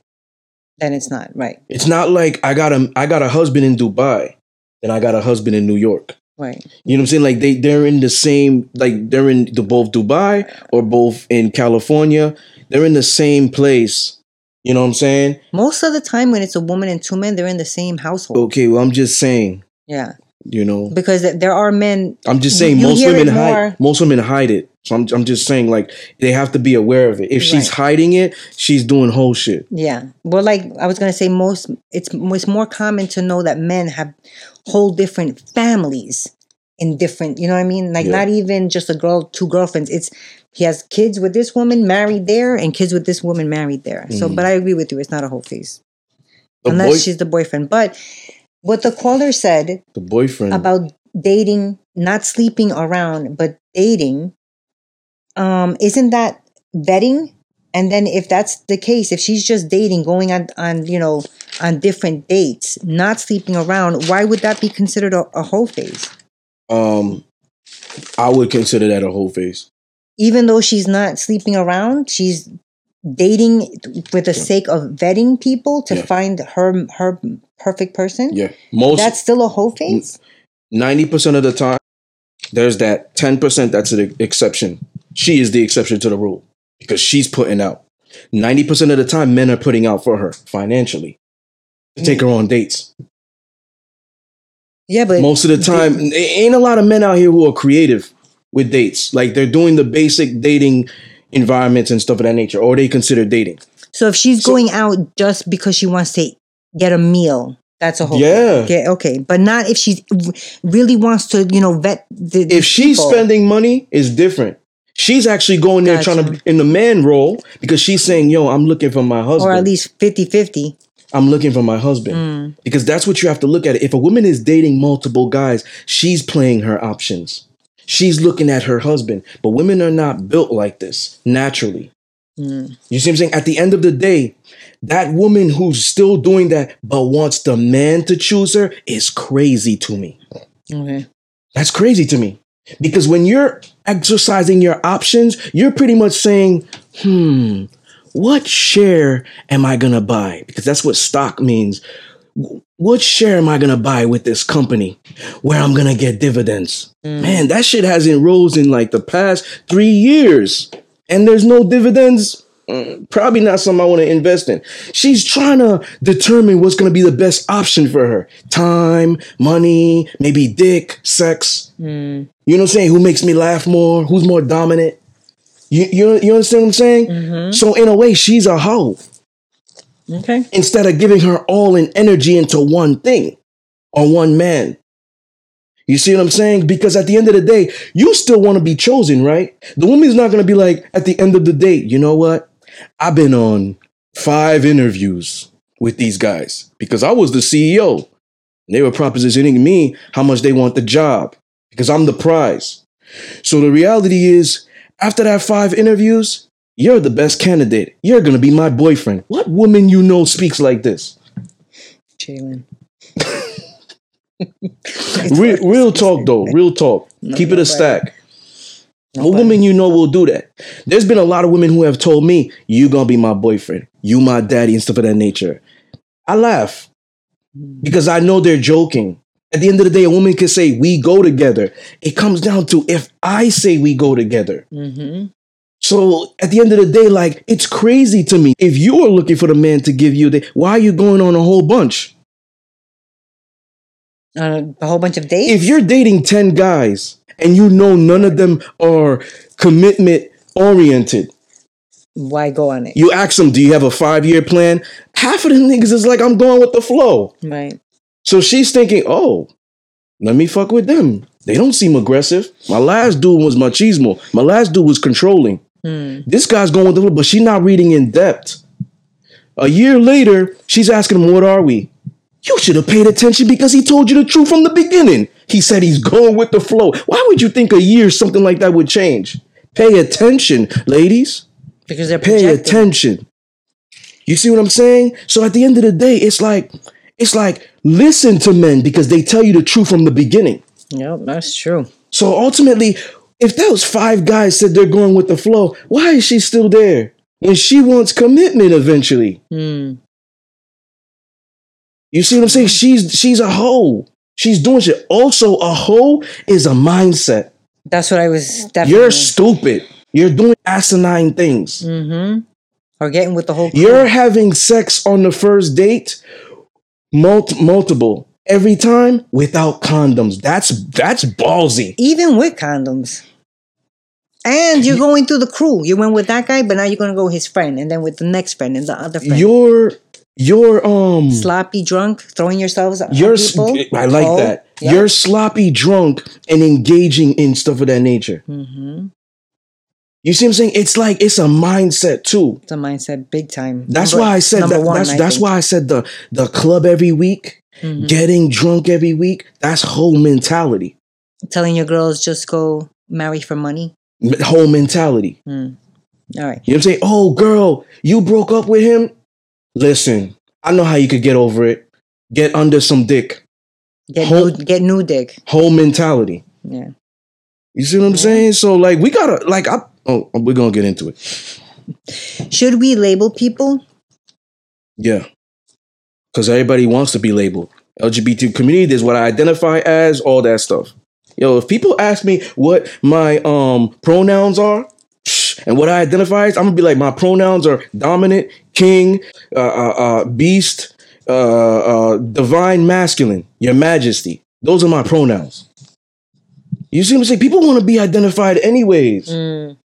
then it's not right It's not like I got a I got a husband in Dubai, and I got a husband in New York. Right You know what I'm saying? Like they they're in the same like they're in the both Dubai or both in California. They're in the same place. You know what I'm saying? most of the time when it's a woman and two men they're in the same household Okay, well I'm just saying, yeah you know. because there are men I'm just saying most women hide most women hide it. So I'm I'm just saying like they have to be aware of it. If she's Right. hiding it, she's doing whole shit. yeah well like i was going to say most it's it's more common to know that men have whole different families in different you know what i mean like Yeah. not even just a girl two girlfriends it's he has kids with this woman married there and kids with this woman married there so Mhm. but i agree with you it's not a hoe phase The unless boy, she's the boyfriend. But what the caller said the boyfriend about dating, not sleeping around, but dating, um, isn't that vetting? And then if that's the case, if she's just dating, going on on you know on different dates, not sleeping around, why would that be considered a, a hoe phase? um I would consider that a hoe phase. Even though she's not sleeping around, she's dating for the sake of vetting people to Yeah. find her her perfect person. Yeah. Most That's still a hoe phase. ninety percent of the time, there's that ten percent that's an exception. She is the exception to the rule because she's putting out. Ninety percent of the time, men are putting out for her financially to take her mm. on dates. Yeah, but Most of the time, a- ain't a lot of men out here who are creative with dates. Like they're doing the basic dating environments and stuff of that nature, or they consider dating. So if she's So- going out just because she wants to get a meal, that's a whole Yeah. Okay, okay, but not if she really wants to, you know, vet the. the If she's people. spending money, is different. She's actually going there trying to in the man role because she's saying, "Yo, I'm looking for my husband." or at least 50-50. I'm looking for my husband. Mm. Because that's what you have to look at. If a woman is dating multiple guys, she's playing her options. She's looking at her husband. But women are not built like this naturally. Mm. You see what I'm saying? At the end of the day, that woman who's still doing that but wants the man to choose her is crazy to me. Okay. That's crazy to me. Because when you're exercising your options, you're pretty much saying, hmm, what share am I going to buy? Because that's what stock means. What share am I going to buy with this company where I'm going to get dividends? Mm. Man, that shit hasn't rose in like the past three years and there's no dividends. Mm, probably not something I want to invest in. She's trying to determine what's going to be the best option for her time, money, maybe dick, sex. Mm. You know what I'm saying? Who makes me laugh more? Who's more dominant? You, you, you understand what I'm saying? Mm-hmm. So, in a way, she's a hoe. Okay. Instead of giving her all in energy into one thing or one man. You see what I'm saying? Because at the end of the day, you still want to be chosen, right? The woman's not going to be like, at the end of the day, you know what? I've been on five interviews with these guys because I was the CEO. They were propositioning me how much they want the job because I'm the prize. So the reality is, after that five interviews, you're the best candidate. You're going to be my boyfriend. What woman you know speaks like this? Jalen. real, real talk, though. Real talk. No, Keep it a stack. Nobody. What woman you know will do that? There's been a lot of women who have told me, "You gonna be my boyfriend, you my daddy," and stuff of that nature. I laugh because I know they're joking. At the end of the day, a woman can say, "We go together." It comes down to if I say we go together. Mm-hmm. So at the end of the day, like it's crazy to me. If you are looking for the man to give you the, why are you going on a whole bunch? Uh, a whole bunch of dates. If you're dating ten guys and you know none of them are commitment oriented. Why go on it? You ask them, do you have a five year plan? Half of the niggas is like, I'm going with the flow. Right. So she's thinking, oh, let me fuck with them. They don't seem aggressive. My last dude was machismo. My last dude was controlling. Hmm. This guy's going with the flow, but she's not reading in depth. A year later, she's asking him, what are we? You should have paid attention because he told you the truth from the beginning. He said he's going with the flow. Why would you think a year something like that would change? Pay attention, ladies. Because they're pay attention. You see what I'm saying? So at the end of the day, it's like it's like listen to men because they tell you the truth from the beginning. Yep, that's true. So ultimately, if those five guys said they're going with the flow, why is she still there? When she wants commitment eventually. Hmm. You see what I'm saying? She's she's a hoe. She's doing shit. Also, a hoe is a mindset. That's what I was. Definitely. You're stupid. You're doing asinine things. Mm-hmm. Or getting with the whole. Crew. You're having sex on the first date, mul- multiple every time without condoms. That's that's ballsy. Even with condoms. And you're going through the crew. You went with that guy, but now you're going to go with his friend, and then with the next friend and the other friend. You're you're um sloppy drunk, throwing yourselves on you're people. I like oh, that. You're sloppy drunk and engaging in stuff of that nature. Mm-hmm. You see what I'm saying? It's like it's a mindset too. It's a mindset, big time. That's number, why I said that. One, that's I that's why I said the the club every week, mm-hmm. getting drunk every week. That's whole mentality. Telling your girls just go marry for money. Whole mentality. Mm. All right. You know what I'm saying? Oh, girl, you broke up with him. Listen, I know how you could get over it. Get under some dick. Get whole, new, get new dick. Whole mentality. Yeah. You see what I'm yeah. saying? So like we gotta like I oh we're gonna get into it. Should we label people? Yeah. Cause everybody wants to be labeled. LGBT community is what I identify as, all that stuff. Yo, if people ask me what my um pronouns are, and what I identify as, I'm gonna be like, my pronouns are dominant, king, uh, uh, uh, beast, uh, uh, divine masculine, your majesty. Those are my pronouns. You see what I'm saying? People want to be identified anyways. Mm.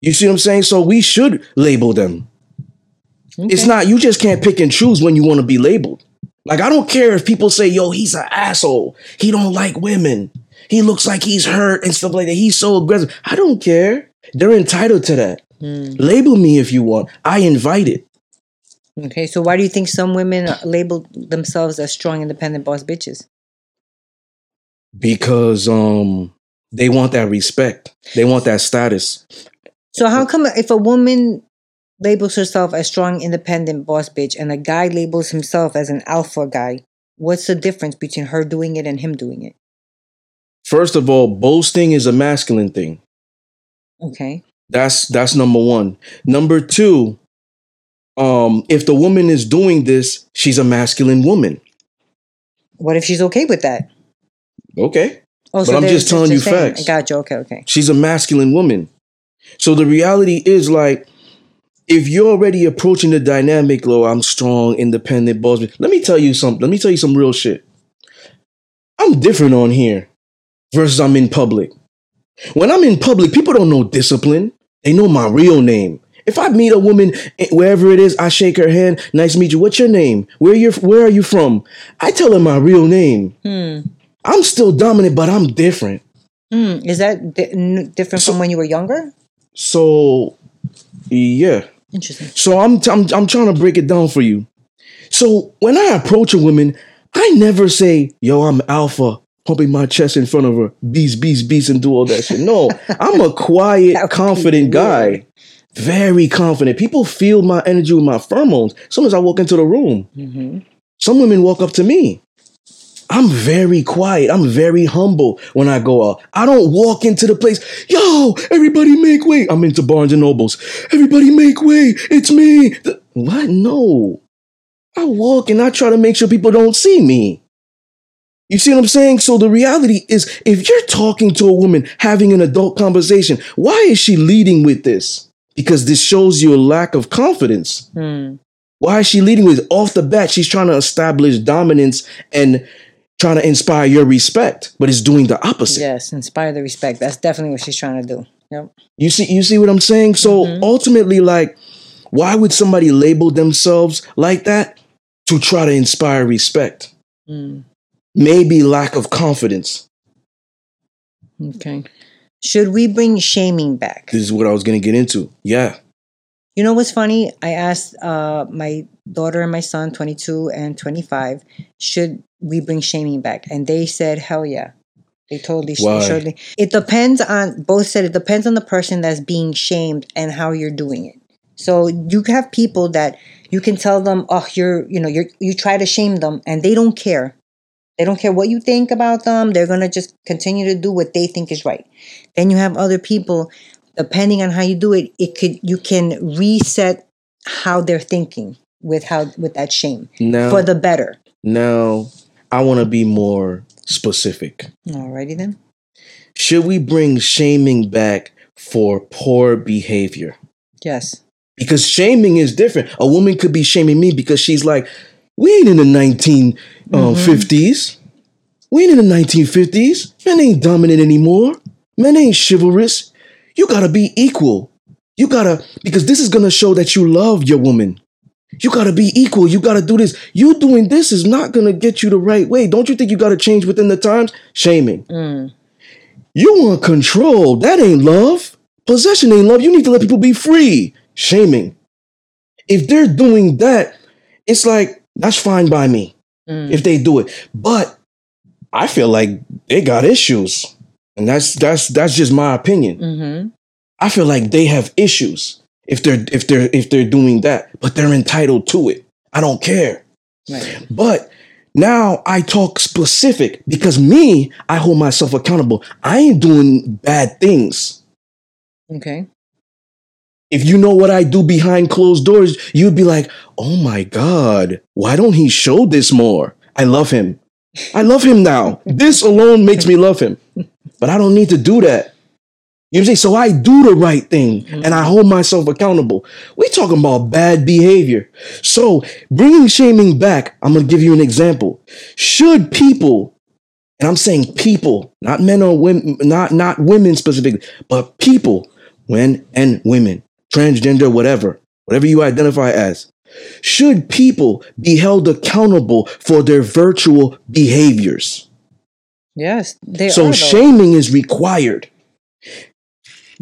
You see what I'm saying? So we should label them. Okay. It's not, you just can't pick and choose when you want to be labeled. Like, I don't care if people say, yo, he's an asshole. He don't like women. He looks like he's hurt and stuff like that. He's so aggressive. I don't care. They're entitled to that. Mm. Label me if you want. I invite it. Okay, so why do you think some women label themselves as strong, independent boss bitches? Because um they want that respect. They want that status. So how come if a woman labels herself as strong, independent boss bitch and a guy labels himself as an alpha guy, what's the difference between her doing it and him doing it? First of all, boasting is a masculine thing. Okay. That's that's number one. Number two, um, if the woman is doing this, she's a masculine woman. What if she's okay with that? Okay. Oh, But I'm they're just telling you saying- facts. I got you. Okay, okay. She's a masculine woman. So the reality is like if you're already approaching the dynamic, low, I'm strong, independent, boss. Let me tell you something. Let me tell you some real shit. I'm different on here versus I'm in public. When I'm in public, people don't know discipline. They know my real name. If I meet a woman eh, wherever it is, I shake her hand. Nice to meet you. What's your name? Where you Where are you from? I tell her my real name. Hmm. I'm still dominant, but I'm different. Hmm. Is that di- n- different So- from when you were younger? So, yeah. Interesting. So I'm, I'm I'm trying to break it down for you. So when I approach a woman, I never say, "Yo, I'm alpha," pumping my chest in front of her, beast, beast, beast, and do all that shit. No, I'm a quiet, That would be confident guy. Very confident. People feel my energy with my pheromones. As soon as I walk into the room, hmm some women walk up to me. I'm very quiet. I'm very humble when I go out. I don't walk into the place, yo, everybody make way. I'm into Barnes and Nobles. Everybody make way. It's me. Th- What? No. I walk and I try to make sure people don't see me. You see what I'm saying? So the reality is, if you're talking to a woman, having an adult conversation, why is she leading with this? Because this shows you a lack of confidence. Hmm. Why is she leading with off the bat? She's trying to establish dominance and trying to inspire your respect, but it's doing the opposite. Yes, inspire the respect. That's definitely what she's trying to do. Yep. You see, you see what I'm saying? So Mhm. ultimately, like, why would somebody label themselves like that? To try to inspire respect. Hmm. Maybe lack of confidence. Okay. Should we bring shaming back? This is what I was gonna get into. Yeah. You know what's funny? I asked uh, my daughter and my son, 22 and 25, should we bring shaming back? And they said, hell yeah. They totally sh- Why? surely. It depends on, both said it depends on the person that's being shamed and how you're doing it. So you have people that you can tell them, oh, you're, you know, you're, you try to shame them and they don't care. They don't care what you think about them. They're going to just continue to do what they think is right. Then you have other people depending on how you do it, it could you can reset how they're thinking with how with that shame Now, for the better. now, I want to be more specific. Alrighty then. Should we bring shaming back for poor behavior? Yes. Because shaming is different. A woman could be shaming me because she's like, we ain't in the 1950s. We ain't in the 1950s. Men ain't dominant anymore. Men ain't chivalrous. You gotta be equal. You gotta, because this is gonna show that you love your woman. You gotta be equal. You gotta do this. You doing this is not gonna get you the right way. Don't you think you gotta change within the times? Shaming. Mm. You want control. That ain't love. Possession ain't love. You need to let people be free. Shaming. If they're doing that, it's like, that's fine by me Mm. if they do it. But I feel like they got issues. And that's that's that's just my opinion. Mm-hmm. I feel like they have issues if they're if they're if they're doing that, but they're entitled to it. I don't care. Right. But now I talk specific because me, I hold myself accountable. I ain't doing bad things. Okay. If you know what I do behind closed doors, you'd be like, oh my God, why don't he show this more? I love him. I love him now. This alone makes me love him. But I don't need to do that. You saying? So I do the right thing and I hold myself accountable. we talking about bad behavior. So bringing shaming back, I'm going to give you an example. Should people, and I'm saying people, not men or women, not, not women specifically, but people, men and women, transgender, whatever, whatever you identify as, should people be held accountable for their virtual behaviors? Yes. They so are. though. shaming is required.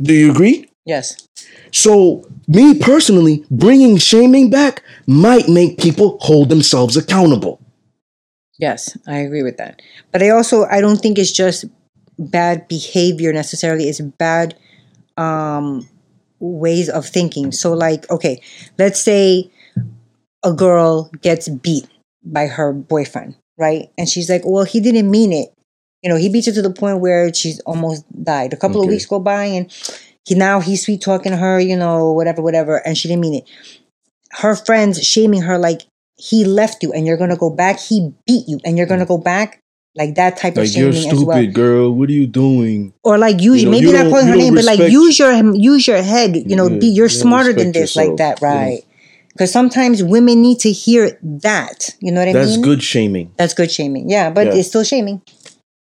Do you agree? Yes. So, me personally, bringing shaming back might make people hold themselves accountable. Yes. I agree with that. But I also I don't think it's just bad behavior necessarily. It's bad um ways of thinking. So like, okay, let's say a girl gets beat by her boyfriend, right? And she's like, "Well, he didn't mean it." You know, he beats her to the point where she's almost died. A couple of weeks go by, and he now he's sweet talking to her. You know, whatever, whatever, and she didn't mean it. Her friends shaming her like he left you, and you're gonna go back. He beat you, and you're gonna go back. Like that type of Like you're shaming as stupid, well, girl. What are you doing? or like use You know, maybe you not calling her name, but like use your use your head. You know, Yeah, be you're you smarter than this, like that, right? Because sometimes women need to hear that. You know what I That's mean? That's good shaming. That's good shaming. Yeah, but Yeah. it's still shaming.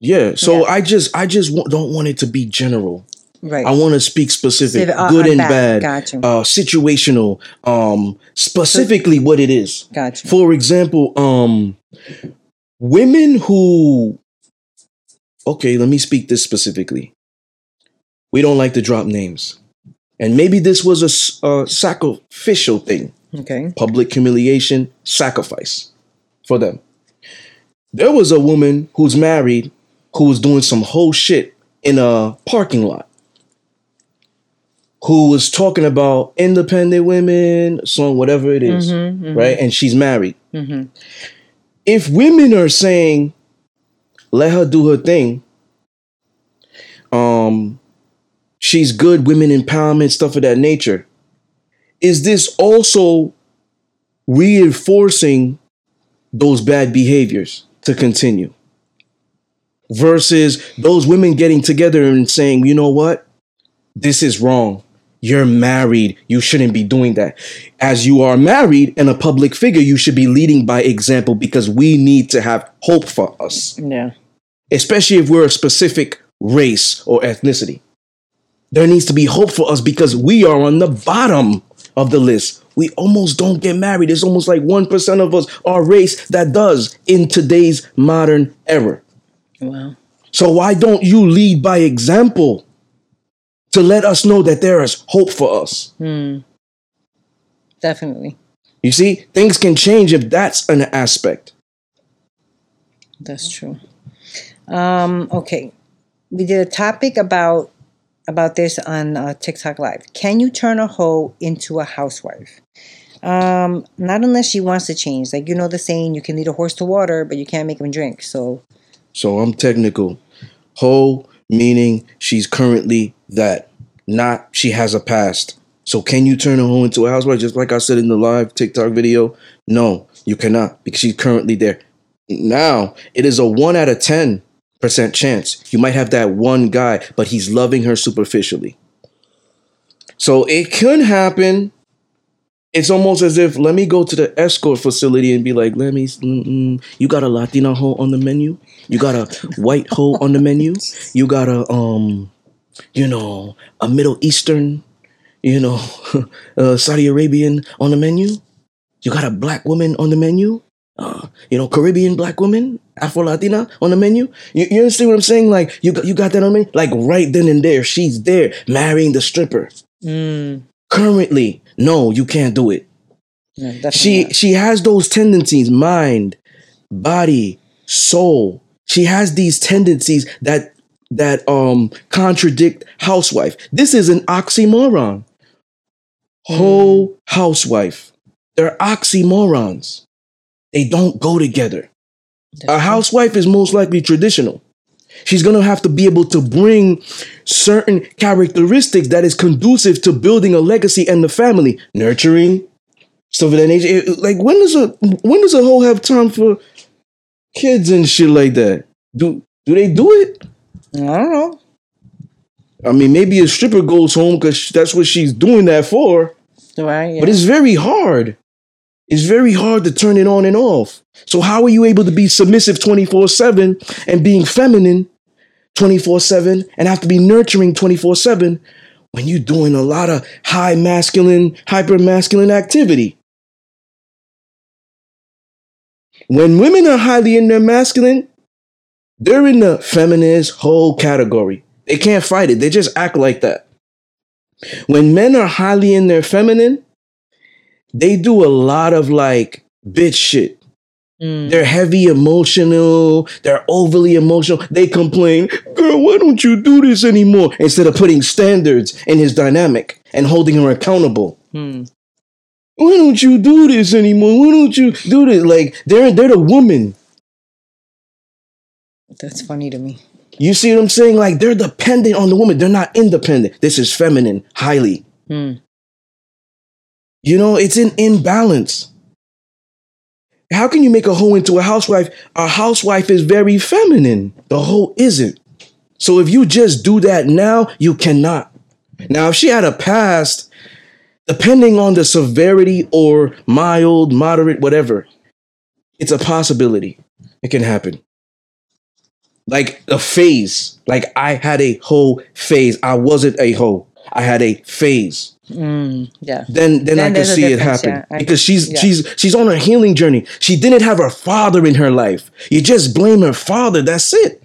Yeah. So Yeah. I just I just wa- don't want it to be general. Right. I want to speak specific, Civ- uh, good and bad. bad, uh, situational, um, specifically what it is. Gotcha. For example, um, women who, okay, let me speak this specifically. We don't like to drop names, and maybe this was a sacrificial thing, Okay. public humiliation, sacrifice for them. There was a woman who's married who was doing some whole shit in a parking lot. Who was talking about independent women, song, whatever it is, Mhm, mhm, right? And she's married mhm. If women are saying let her do her thing um she's good women empowerment stuff of that nature is this also reinforcing those bad behaviors to continue? Versus those women getting together and saying you know what? This is wrong you're married. You shouldn't be doing that. As you are married and a public figure you should be leading by example because we need to have hope for us. Yeah. especially if we're a specific race or ethnicity. There needs to be hope for us because we are on the bottom of the list. We almost don't get married. It's almost like 1% of us are race that does in today's modern era. Wow. so why don't you lead by example to let us know that there is hope for us? Hmm. Definitely. You see, things can change if that's an aspect. That's true. Um, okay. We did a topic about about this on uh, TikTok Live. Can you turn a hoe into a housewife? Um, not unless she wants to change. Like you know the saying, you can lead a horse to water, but you can't make him drink. So So I'm technical. Hoe meaning she's currently that, not she has a past. So can you turn a hoe into a housewife? Just like I said in the live TikTok video, no, you cannot because she's currently there. Now it is a one out of ten percent chance you might have that one guy, but he's loving her superficially. So it could happen. It's almost as if let me go to the escort facility and be like, let me, you got a Latina hoe on the menu, you got a white hoe on the menu, you got a um, you know, a Middle Eastern, you know, uh, Saudi Arabian on the menu, you got a black woman on the menu, uh, you know, Caribbean black woman, Afro Latina on the menu. You, you understand what I'm saying? Like you got you got that on me, like right then and there, she's there marrying the stripper. mm, Currently, no, you can't do it. no, She not. she has those tendencies, mind, body, soul. She has these tendencies that that um contradict housewife. This is an oxymoron. Whole housewife. They're oxymorons. They don't go together. That's A housewife is most likely traditional. She's gonna have to be able to bring certain characteristics that is conducive to building a legacy and the family, nurturing, stuff of that nature. Like when does a when does a hoe have time for kids and shit like that? Do do they do it? I don't know. I mean, maybe a stripper goes home because that's what she's doing that for. Right? Yeah. But it's very hard. It's very hard to turn it on and off. So how are you able to be submissive 24/7 and being feminine 24/7 and have to be nurturing 24/7 when you're doing a lot of high masculine, hyper masculine activity? When women are highly in their masculine, they're in the feminist whole category. They can't fight it. They just act like that. When men are highly in their feminine, they do a lot of like bitch shit. Mm, They're heavy emotional. They're overly emotional. They complain, girl, why don't you do this anymore? Instead of putting standards in his dynamic and holding her accountable. hmm. Why don't you do this anymore? Why don't you do this? Like they're they're the woman. That's funny to me. You see what I'm saying? Like they're dependent on the woman. They're not independent. This is feminine, highly. Hmm. You know, it's an imbalance. How can you make a hoe into a housewife? A housewife is very feminine. The hoe isn't. So if you just do that now, you cannot. Now, if she had a past, depending on the severity or mild, moderate, whatever, it's a possibility. It can happen. Like a phase. Like I had a hoe phase. I wasn't a hoe. I had a phase. Mm, yeah. Then then, Then I can see it happen. yeah. I- because she's yeah. she's she's on her healing journey. She didn't have her father in her life. You just blame her father. That's it.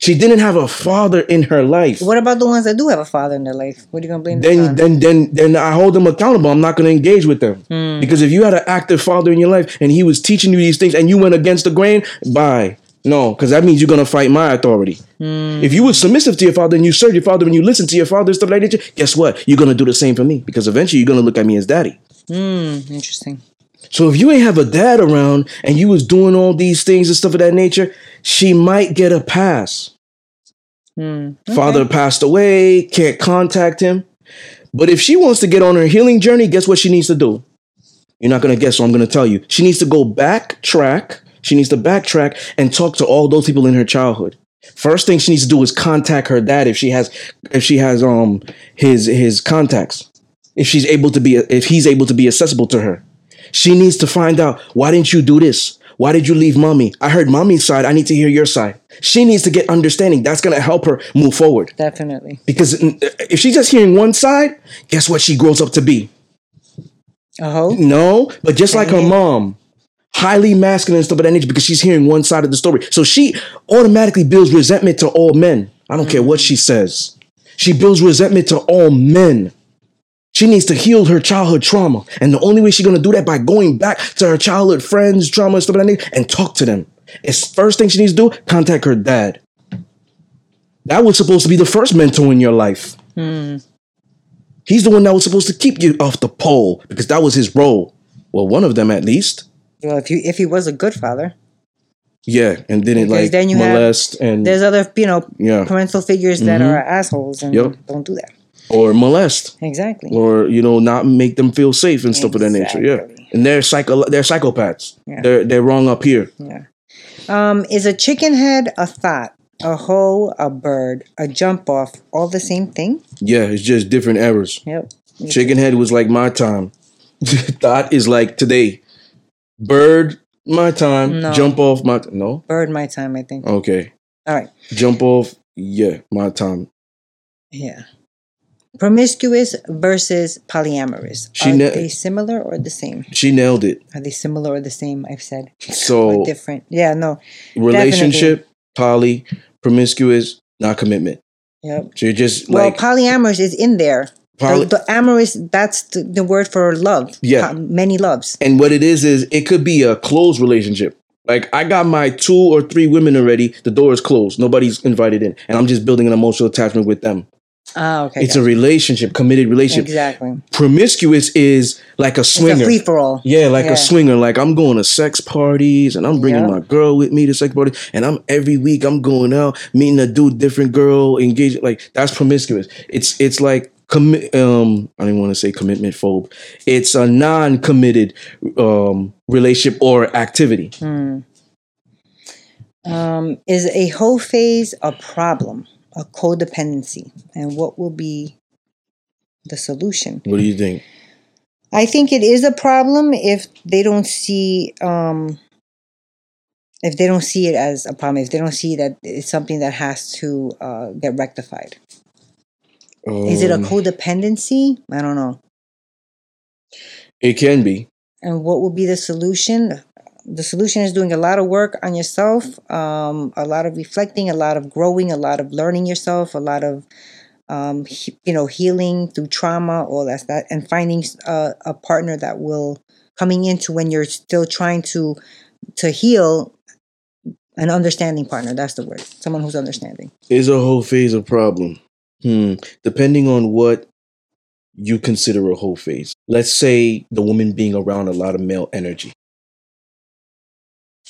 She didn't have a father in her life. What about the ones that do have a father in their life? What are you gonna blame them then then then then I hold them accountable. I'm not going to engage with them Hmm. because if you had an active father in your life and he was teaching you these things and you went against the grain, bye. No, because that means you're going to fight my authority. Hmm. If you were submissive to your father and you served your father and you listened to your father and stuff like that, guess what? You're going to do the same for me because eventually you're going to look at me as daddy. Hmm. Interesting. So if you ain't have a dad around and you was doing all these things and stuff of that nature, she might get a pass. Hmm. Father passed away, can't contact him. But if she wants to get on her healing journey, guess what she needs to do? You're not going to guess, so I'm going to tell you. She needs to go backtrack. She needs to backtrack and talk to all those people in her childhood. First thing she needs to do is contact her dad if she has if she has um his his contacts. If she's able to be if he's able to be accessible to her. She needs to find out why didn't you do this? Why did you leave mommy? I heard mommy's side. I need to hear your side. She needs to get understanding. That's going to help her move forward. Definitely. Because mm, if she's just hearing one side, guess what she grows up to be? A hoe? No, but just like her mom, highly masculine and stuff of that nature because she's hearing one side of the story. So she automatically builds resentment to all men. I don't care what she says. She builds resentment to all men. She needs to heal her childhood trauma. And the only way she's gonna do that by going back to her childhood friends, trauma, and stuff of that and talk to them. It's first thing she needs to do, contact her dad. That was supposed to be the first mentor in your life. He's the one that was supposed to keep you off the pole because that was his role. Well, one of them at least. Well, if you if he was a good father, Yeah, and didn't Because like then you have- molest and there's other you know yeah, parental figures that are assholes and Yep. don't do that. or molest Exactly. or you know not make them feel safe and stuff of that nature. Yeah, and they're psycho they're psychopaths. Yeah. They're they're wrong up here. Yeah. Um, is a chicken head a thot, a hoe, a bird, a jump off, all the same thing? Yeah, it's just different eras. Yep. Chicken head was like my time. Thot is like today. Bird my time. No. Jump off my no. Bird my time, I think. Okay, All right. jump off. Yeah, my time. Yeah. Promiscuous versus polyamorous. She Are ne- they similar or the same? She nailed it. Are they similar or the same? I've said. So Or different. Yeah, no. relationship, poly, promiscuous, not commitment. Yep. So you're just Well, like polyamorous is in there. Poly- the, the amorous, that's the, the word for love. Yeah. Many loves. and what it is is it could be a closed relationship. Like I got my two or three women already. The door is closed. Nobody's invited in, and I'm just building an emotional attachment with them. Ah, okay. It's a relationship, committed relationship. Exactly. Promiscuous is like a It's swinger. a free for all. Yeah, like Yeah. a swinger. Like I'm going to sex parties and I'm bringing Yeah. my girl with me to sex party, and I'm every week I'm going out meeting a dude, different girl, engaging. Like that's promiscuous. It's it's like commit. Um, I don't want to say commitment phobe. It's a non-committed um relationship or activity. Um, is a hoe phase a problem, a codependency, and what will be the solution? What do you think? I think it is a problem if they don't see um, if they don't see it as a problem. If they don't see that it's something that has to uh, get rectified. Is it a Um, codependency? I don't know. It can be. And what would be the solution? The solution is doing a lot of work on yourself, um, a lot of reflecting, a lot of growing, a lot of learning yourself, a lot of um, he- you know healing through trauma, all that that, and finding a, a partner that will coming into when you're still trying to to heal an understanding partner. That's the word. Someone who's understanding. Is a hoe phase a problem? Hmm. Depending on what you consider a hoe phase. Let's say the woman being around a lot of male energy.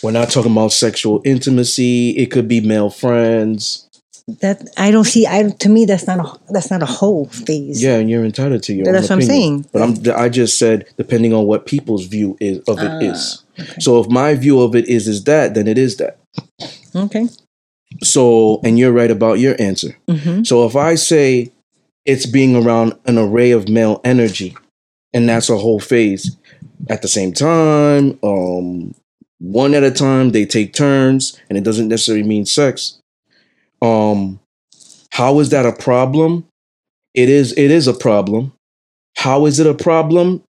We're not talking about sexual intimacy. It could be male friends. That I don't see. I to me that's not a that's not a hoe phase. Yeah, and you're entitled to your. But that's what I'm saying. But I'm. I just said depending on what people's view is of it is. Ah, okay. So if my view of it is is that, then it is that. Okay. So and you're right about your answer. Mm-hmm. So if I say it's being around an array of male energy, and that's a hoe phase, at the same time, um, one at a time, they take turns, and it doesn't necessarily mean sex. Um, how is that a problem? It is. It is a problem. How is it a problem?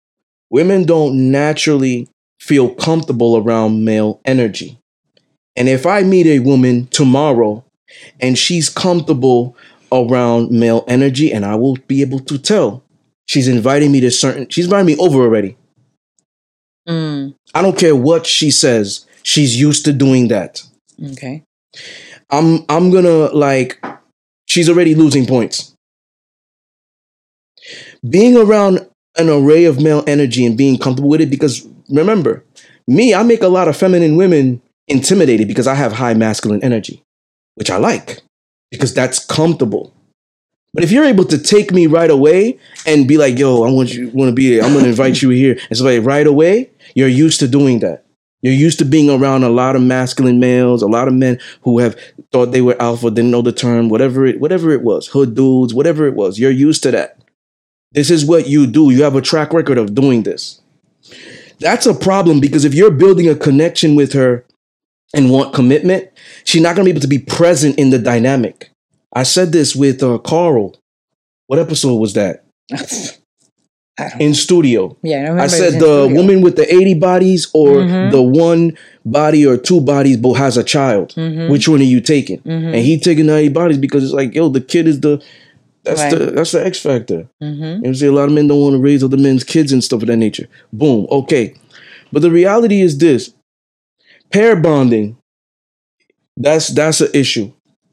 Women don't naturally feel comfortable around male energy. And if I meet a woman tomorrow and she's comfortable around male energy, and I will be able to tell she's inviting me to certain, she's inviting me over already. Mm. I don't care what she says, she's used to doing that. Okay. I'm I'm gonna like she's already losing points. Being around an array of male energy and being comfortable with it because remember, me, I make a lot of feminine women intimidated because I have high masculine energy, which I like because that's comfortable. But if you're able to take me right away and be like, yo, I want you want to be there, I'm gonna invite you here. And so like right away, you're used to doing that. You're used to being around a lot of masculine males, a lot of men who have thought they were alpha, didn't know the term, whatever it whatever it was, hood dudes, whatever it was. You're used to that. This is what you do. You have a track record of doing this. That's a problem because if you're building a connection with her and want commitment, she's not going to be able to be present in the dynamic. I said this with uh, Carl. What episode was that? In studio. yeah, I. I said the studio. woman with the 80 bodies or Mhm. the one body or two bodies but has a child. Mhm. Which one are you taking? Mhm. And he taking the 80 bodies because it's like, yo, the kid is the that's Right. the that's the X factor. Mhm. You know what I'm? A lot of men don't want to raise other men's kids and stuff of that nature. Boom. Okay. But the reality is this pair bonding, that's that's an issue.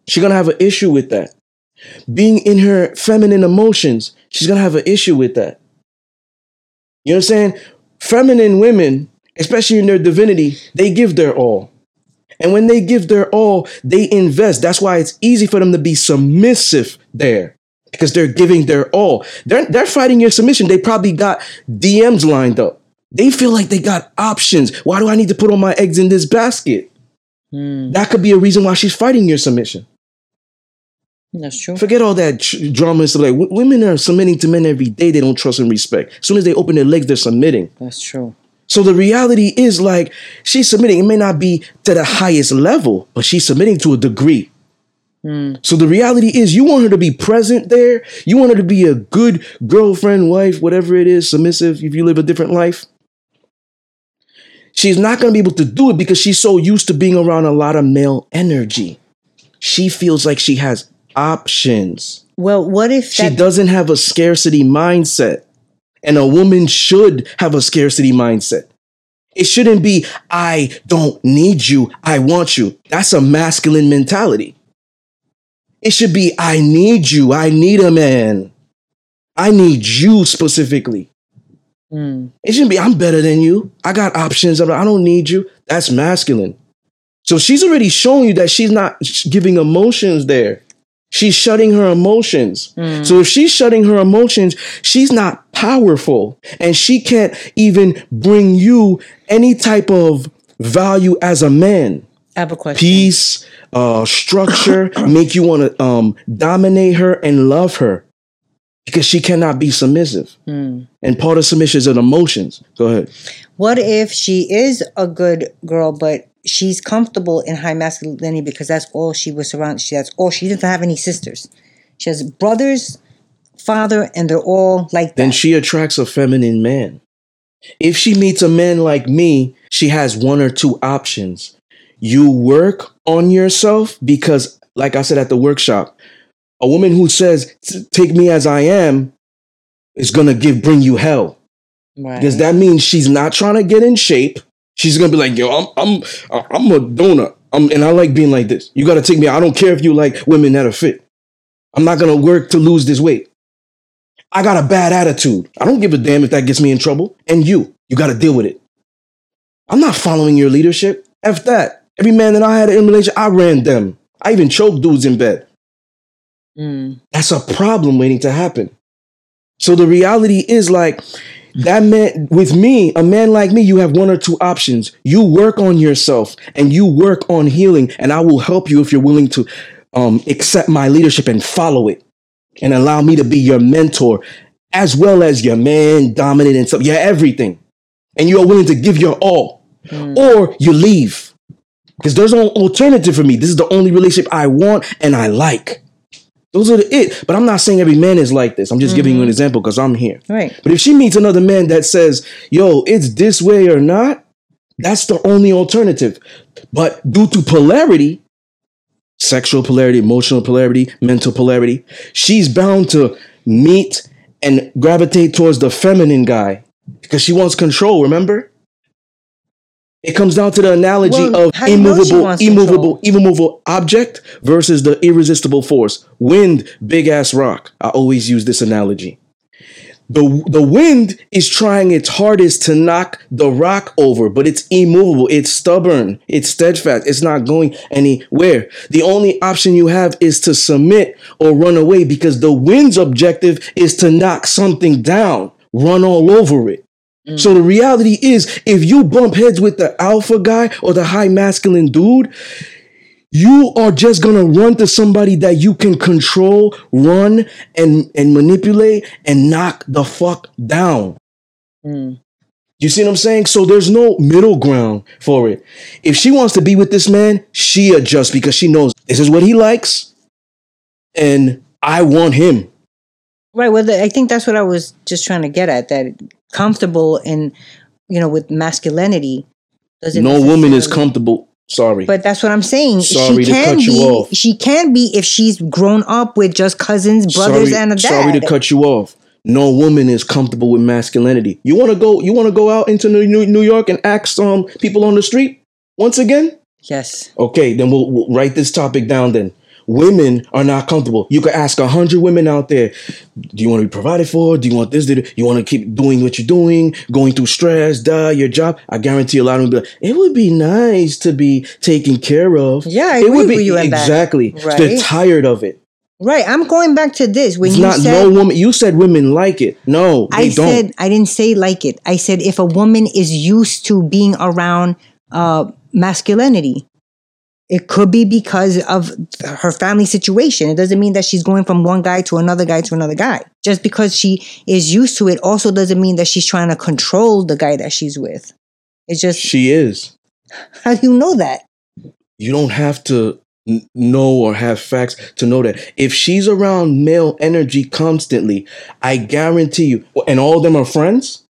She's gonna have an issue with that. Being in her feminine emotions, she's gonna have an issue with that. You know what I'm saying? Feminine women, especially in their divinity, they give their all. And when they give their all, they invest. That's why it's easy for them to be submissive there because they're giving their all. They're, they're fighting your submission. They probably got DMs lined up. They feel like they got options. Why do I need to put all my eggs in this basket? Mm, That could be a reason why she's fighting your submission. that's true. Forget all that tr- drama and stuff. Like w- women are submitting to men every day. They don't trust and respect. As soon as they open their legs, they're submitting. That's true. So the reality is like she's submitting. It may not be to the highest level, but she's submitting to a degree. Mm, So the reality is you want her to be present there. You want her to be a good girlfriend, wife, whatever it is, submissive if you live a different life. She's not going to be able to do it because she's so used to being around a lot of male energy. She feels like she has options. well, what if She that? doesn't have a scarcity mindset. And a woman should have a scarcity mindset. It shouldn't be, I don't need you, I want you. That's a masculine mentality. It should be, I need you, I need a man. I need you specifically. Mm, It shouldn't be, I'm better than you. I got options. I don't need you. That's masculine. So she's already showing you that she's not giving emotions there. She's shutting her emotions. mm, So if she's shutting her emotions, she's not powerful and she can't even bring you any type of value as a man. I have a question. Peace, uh, structure, make you want to um, dominate her and love her because she cannot be submissive. Mm. And part of submission is an emotions. Go ahead. What if she is a good girl, but she's comfortable in high masculinity because that's all she was surrounded. She that's all she doesn't have any sisters. She has brothers, father, and they're all like that. Then she attracts a feminine man. If she meets a man like me, she has one or two options. You work on yourself because, like I said at the workshop, a woman who says, "Take me as I am," is gonna give bring you hell right. because that means she's not trying to get in shape. She's gonna be like, "Yo, I'm I'm uh, I'm a donut, I'm, and I like being like this. You gotta take me. I don't care if you like women that are fit. I'm not gonna work to lose this weight. I got a bad attitude. I don't give a damn if that gets me in trouble. And you, you got to deal with it. I'm not following your leadership. F that. Every man that I had in relation, I ran them. I even choked dudes in bed. Mm. That's a problem waiting to happen. So the reality is like that man with me, a man like me, you have one or two options. You work on yourself and you work on healing, and I will help you if you're willing to um, accept my leadership and follow it and allow me to be your mentor as well as your man, dominant and stuff. You're everything. And you are willing to give your all. Or you leave. Because there's no alternative for me. This is the only relationship I want and I like. Those are the it. But I'm not saying every man is like this. I'm just giving you an mm-hmm. example because I'm here. Right. But if she meets another man that says, yo, it's this way or not, that's the only alternative. But due to polarity, sexual polarity, emotional polarity, mental polarity, she's bound to meet and gravitate towards the feminine guy because she wants control, remember? It comes down to the analogy Well, of how do you know she immovable, immovable, immovable object versus the irresistible force. Wind, big ass rock. I always use this analogy. The, the wind is trying its hardest to knock the rock over, but it's immovable. It's stubborn. It's steadfast. It's not going anywhere. The only option you have is to submit or run away because the wind's objective is to knock something down, run all over it. So the reality is, if you bump heads with the alpha guy or the high masculine dude, you are just gonna run to somebody that you can control, run and and manipulate and knock the fuck down. Mm. You see what I'm saying? So there's no middle ground for it. If she wants to be with this man, she adjusts because she knows this is what he likes, and I want him. Right. Well, the, I think that's what I was just trying to get at. That comfortable in, you know, with masculinity. Doesn't No woman is comfortable. Sorry. But that's what I'm saying. Sorry she to can be. off. She can be if she's grown up with just cousins, brothers, sorry, and a dad. sorry to cut you off. No woman is comfortable with masculinity. You want to go? You want to go out into New, New New York and ask some people on the street once again? yes. Okay, then we'll, we'll write this topic down. Then women are not comfortable. You could ask a hundred women out there. Do you want to be provided for? Do you want this? Do you want to keep doing what you're doing? Going through stress, duh, your job. I guarantee a lot of them be like, it would be nice to be taken care of. Yeah, I it would be you exactly. Right. They're tired of it. Right. I'm going back to this. When It's you not said no woman. You said women like it. No, they I don't. said I didn't say like it. I said if a woman is used to being around uh, masculinity, it could be because of her family situation. It doesn't mean that she's going from one guy to another guy to another guy. Just because she is used to it, also doesn't mean that she's trying to control the guy that she's with. It's just she is. how do you know that? You don't have to know or have facts to know that. If she's around male energy constantly, I guarantee you, and all of them are friends.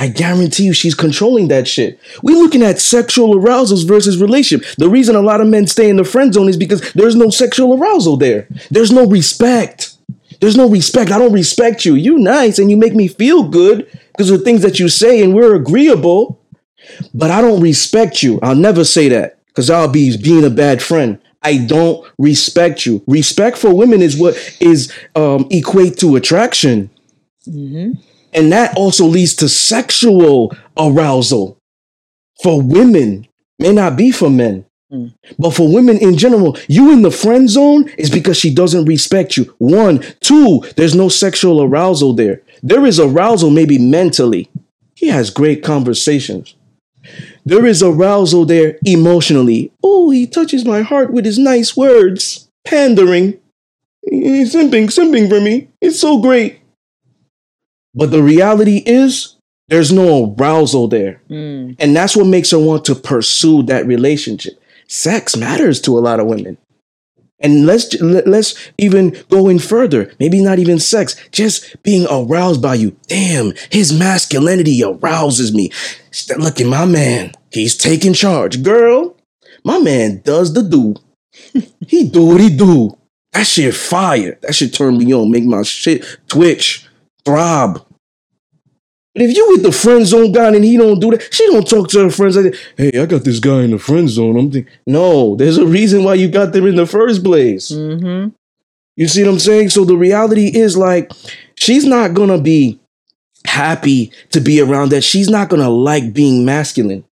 I guarantee you she's controlling that shit. We're looking at sexual arousals versus relationship. The reason a lot of men stay in the friend zone is because there's no sexual arousal there. There's no respect. There's no respect. I don't respect you. You nice and you make me feel good because of the things that you say and we're agreeable. But I don't respect you. I'll never say that because I'll be being a bad friend. I don't respect you. Respect for women is what is um, equate to attraction. And that also leads to sexual arousal for women, may not be for men. Mm. But for women in general, you in the friend zone is because she doesn't respect you. One, two, there's no sexual arousal there. There is arousal maybe mentally. He has great conversations. There is arousal there emotionally. Oh, he touches my heart with his nice words. Pandering. He's simping, simping for me. It's so great. But the reality is, there's no arousal there. Mm. And that's what makes her want to pursue that relationship. Sex matters to a lot of women. And let's let- let's even go in further. Maybe not even sex, just being aroused by you. Damn, his masculinity arouses me. Look at my man. He's taking charge. Girl, my man does the do. he do what he do. That shit fire. That shit turn me on, make my shit twitch, throb. But if you with the friend zone guy and he don't do that, she don't talk to her friends like, "Hey, I got this guy in the friend zone." I'm thinking, no, there's a reason why you got them in the first place. Mm-hmm. You see what I'm saying? So the reality is like, she's not gonna be happy to be around that. She's not gonna like being masculine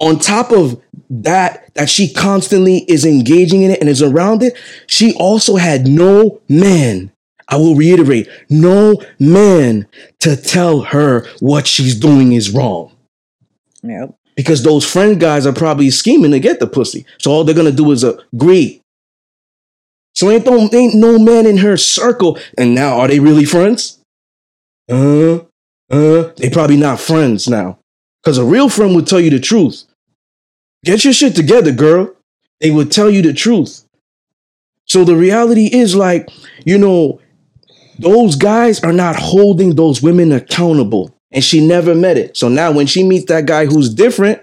on top of that, that she constantly is engaging in it and is around it, she also had no man. I will reiterate, no man to tell her what she's doing is wrong. Yep. Because those friend guys are probably scheming to get the pussy. So all they're gonna do is agree. So ain't no, ain't no man in her circle. And now are they really friends? Uh, uh, they probably not friends now. Because a real friend would tell you the truth. Get your shit together, girl. They would tell you the truth. So the reality is like, you know, those guys are not holding those women accountable. And she never met it. So now when she meets that guy who's different,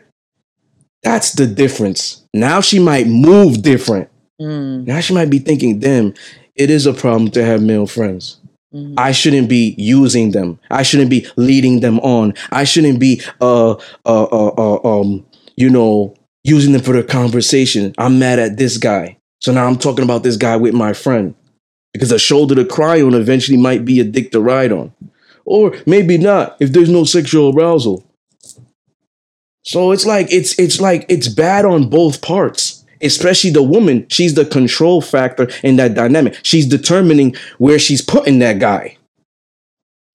that's the difference. Now she might move different. Mm. Now she might be thinking, damn, it is a problem to have male friends. Mhm. I shouldn't be using them. I shouldn't be leading them on. I shouldn't be uh uh uh, uh um you know using them for the conversation. I'm mad at this guy. So now I'm talking about this guy with my friend. Because a shoulder to cry on eventually might be a dick to ride on. Or maybe not if there's no sexual arousal. So it's like it's it's like it's bad on both parts. Especially the woman, she's the control factor in that dynamic. She's determining where she's putting that guy.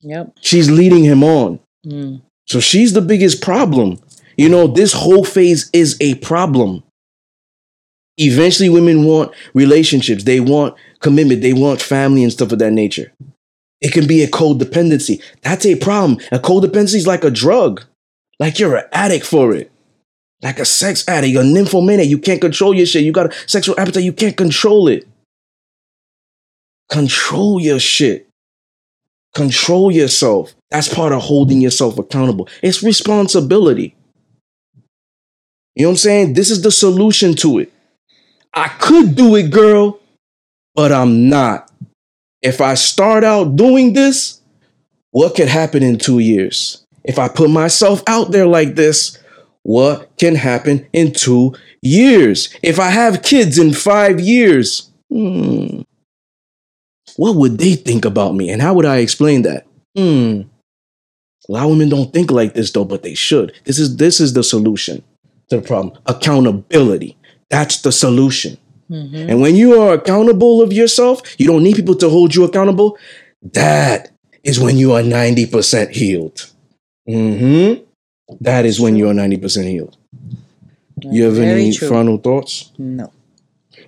Yep. She's leading him on. Mm. So she's the biggest problem. You know, this hoe phase is a problem. Eventually, women want relationships, they want commitment, they want family and stuff of that nature. It can be a codependency. That's a problem. A codependency is like a drug, like you're an addict for it, like a sex addict, a nymphomaniac. You can't control your shit. You got a sexual appetite, you can't control it. Control your shit. Control yourself. That's part of holding yourself accountable. It's responsibility. You know what I'm saying? This is the solution to it. I could do it, girl, but I'm not. If I start out doing this, what could happen in two years? If I put myself out there like this, what can happen in two years? If I have kids in five years, hmm, what would they think about me? And how would I explain that? Hmm. A lot of women don't think like this though, but they should. This is this is the solution to the problem. Accountability. That's the solution. Mhm. And when you are accountable of yourself, you don't need people to hold you accountable. That is when you are 90% healed. hmm That is when you are 90% healed. You have any true. final thoughts? No.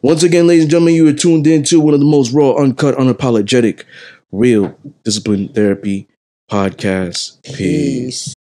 Once again, ladies and gentlemen, you are tuned in to one of the most raw, uncut, unapologetic, real discipline therapy podcasts. Peace. Peace.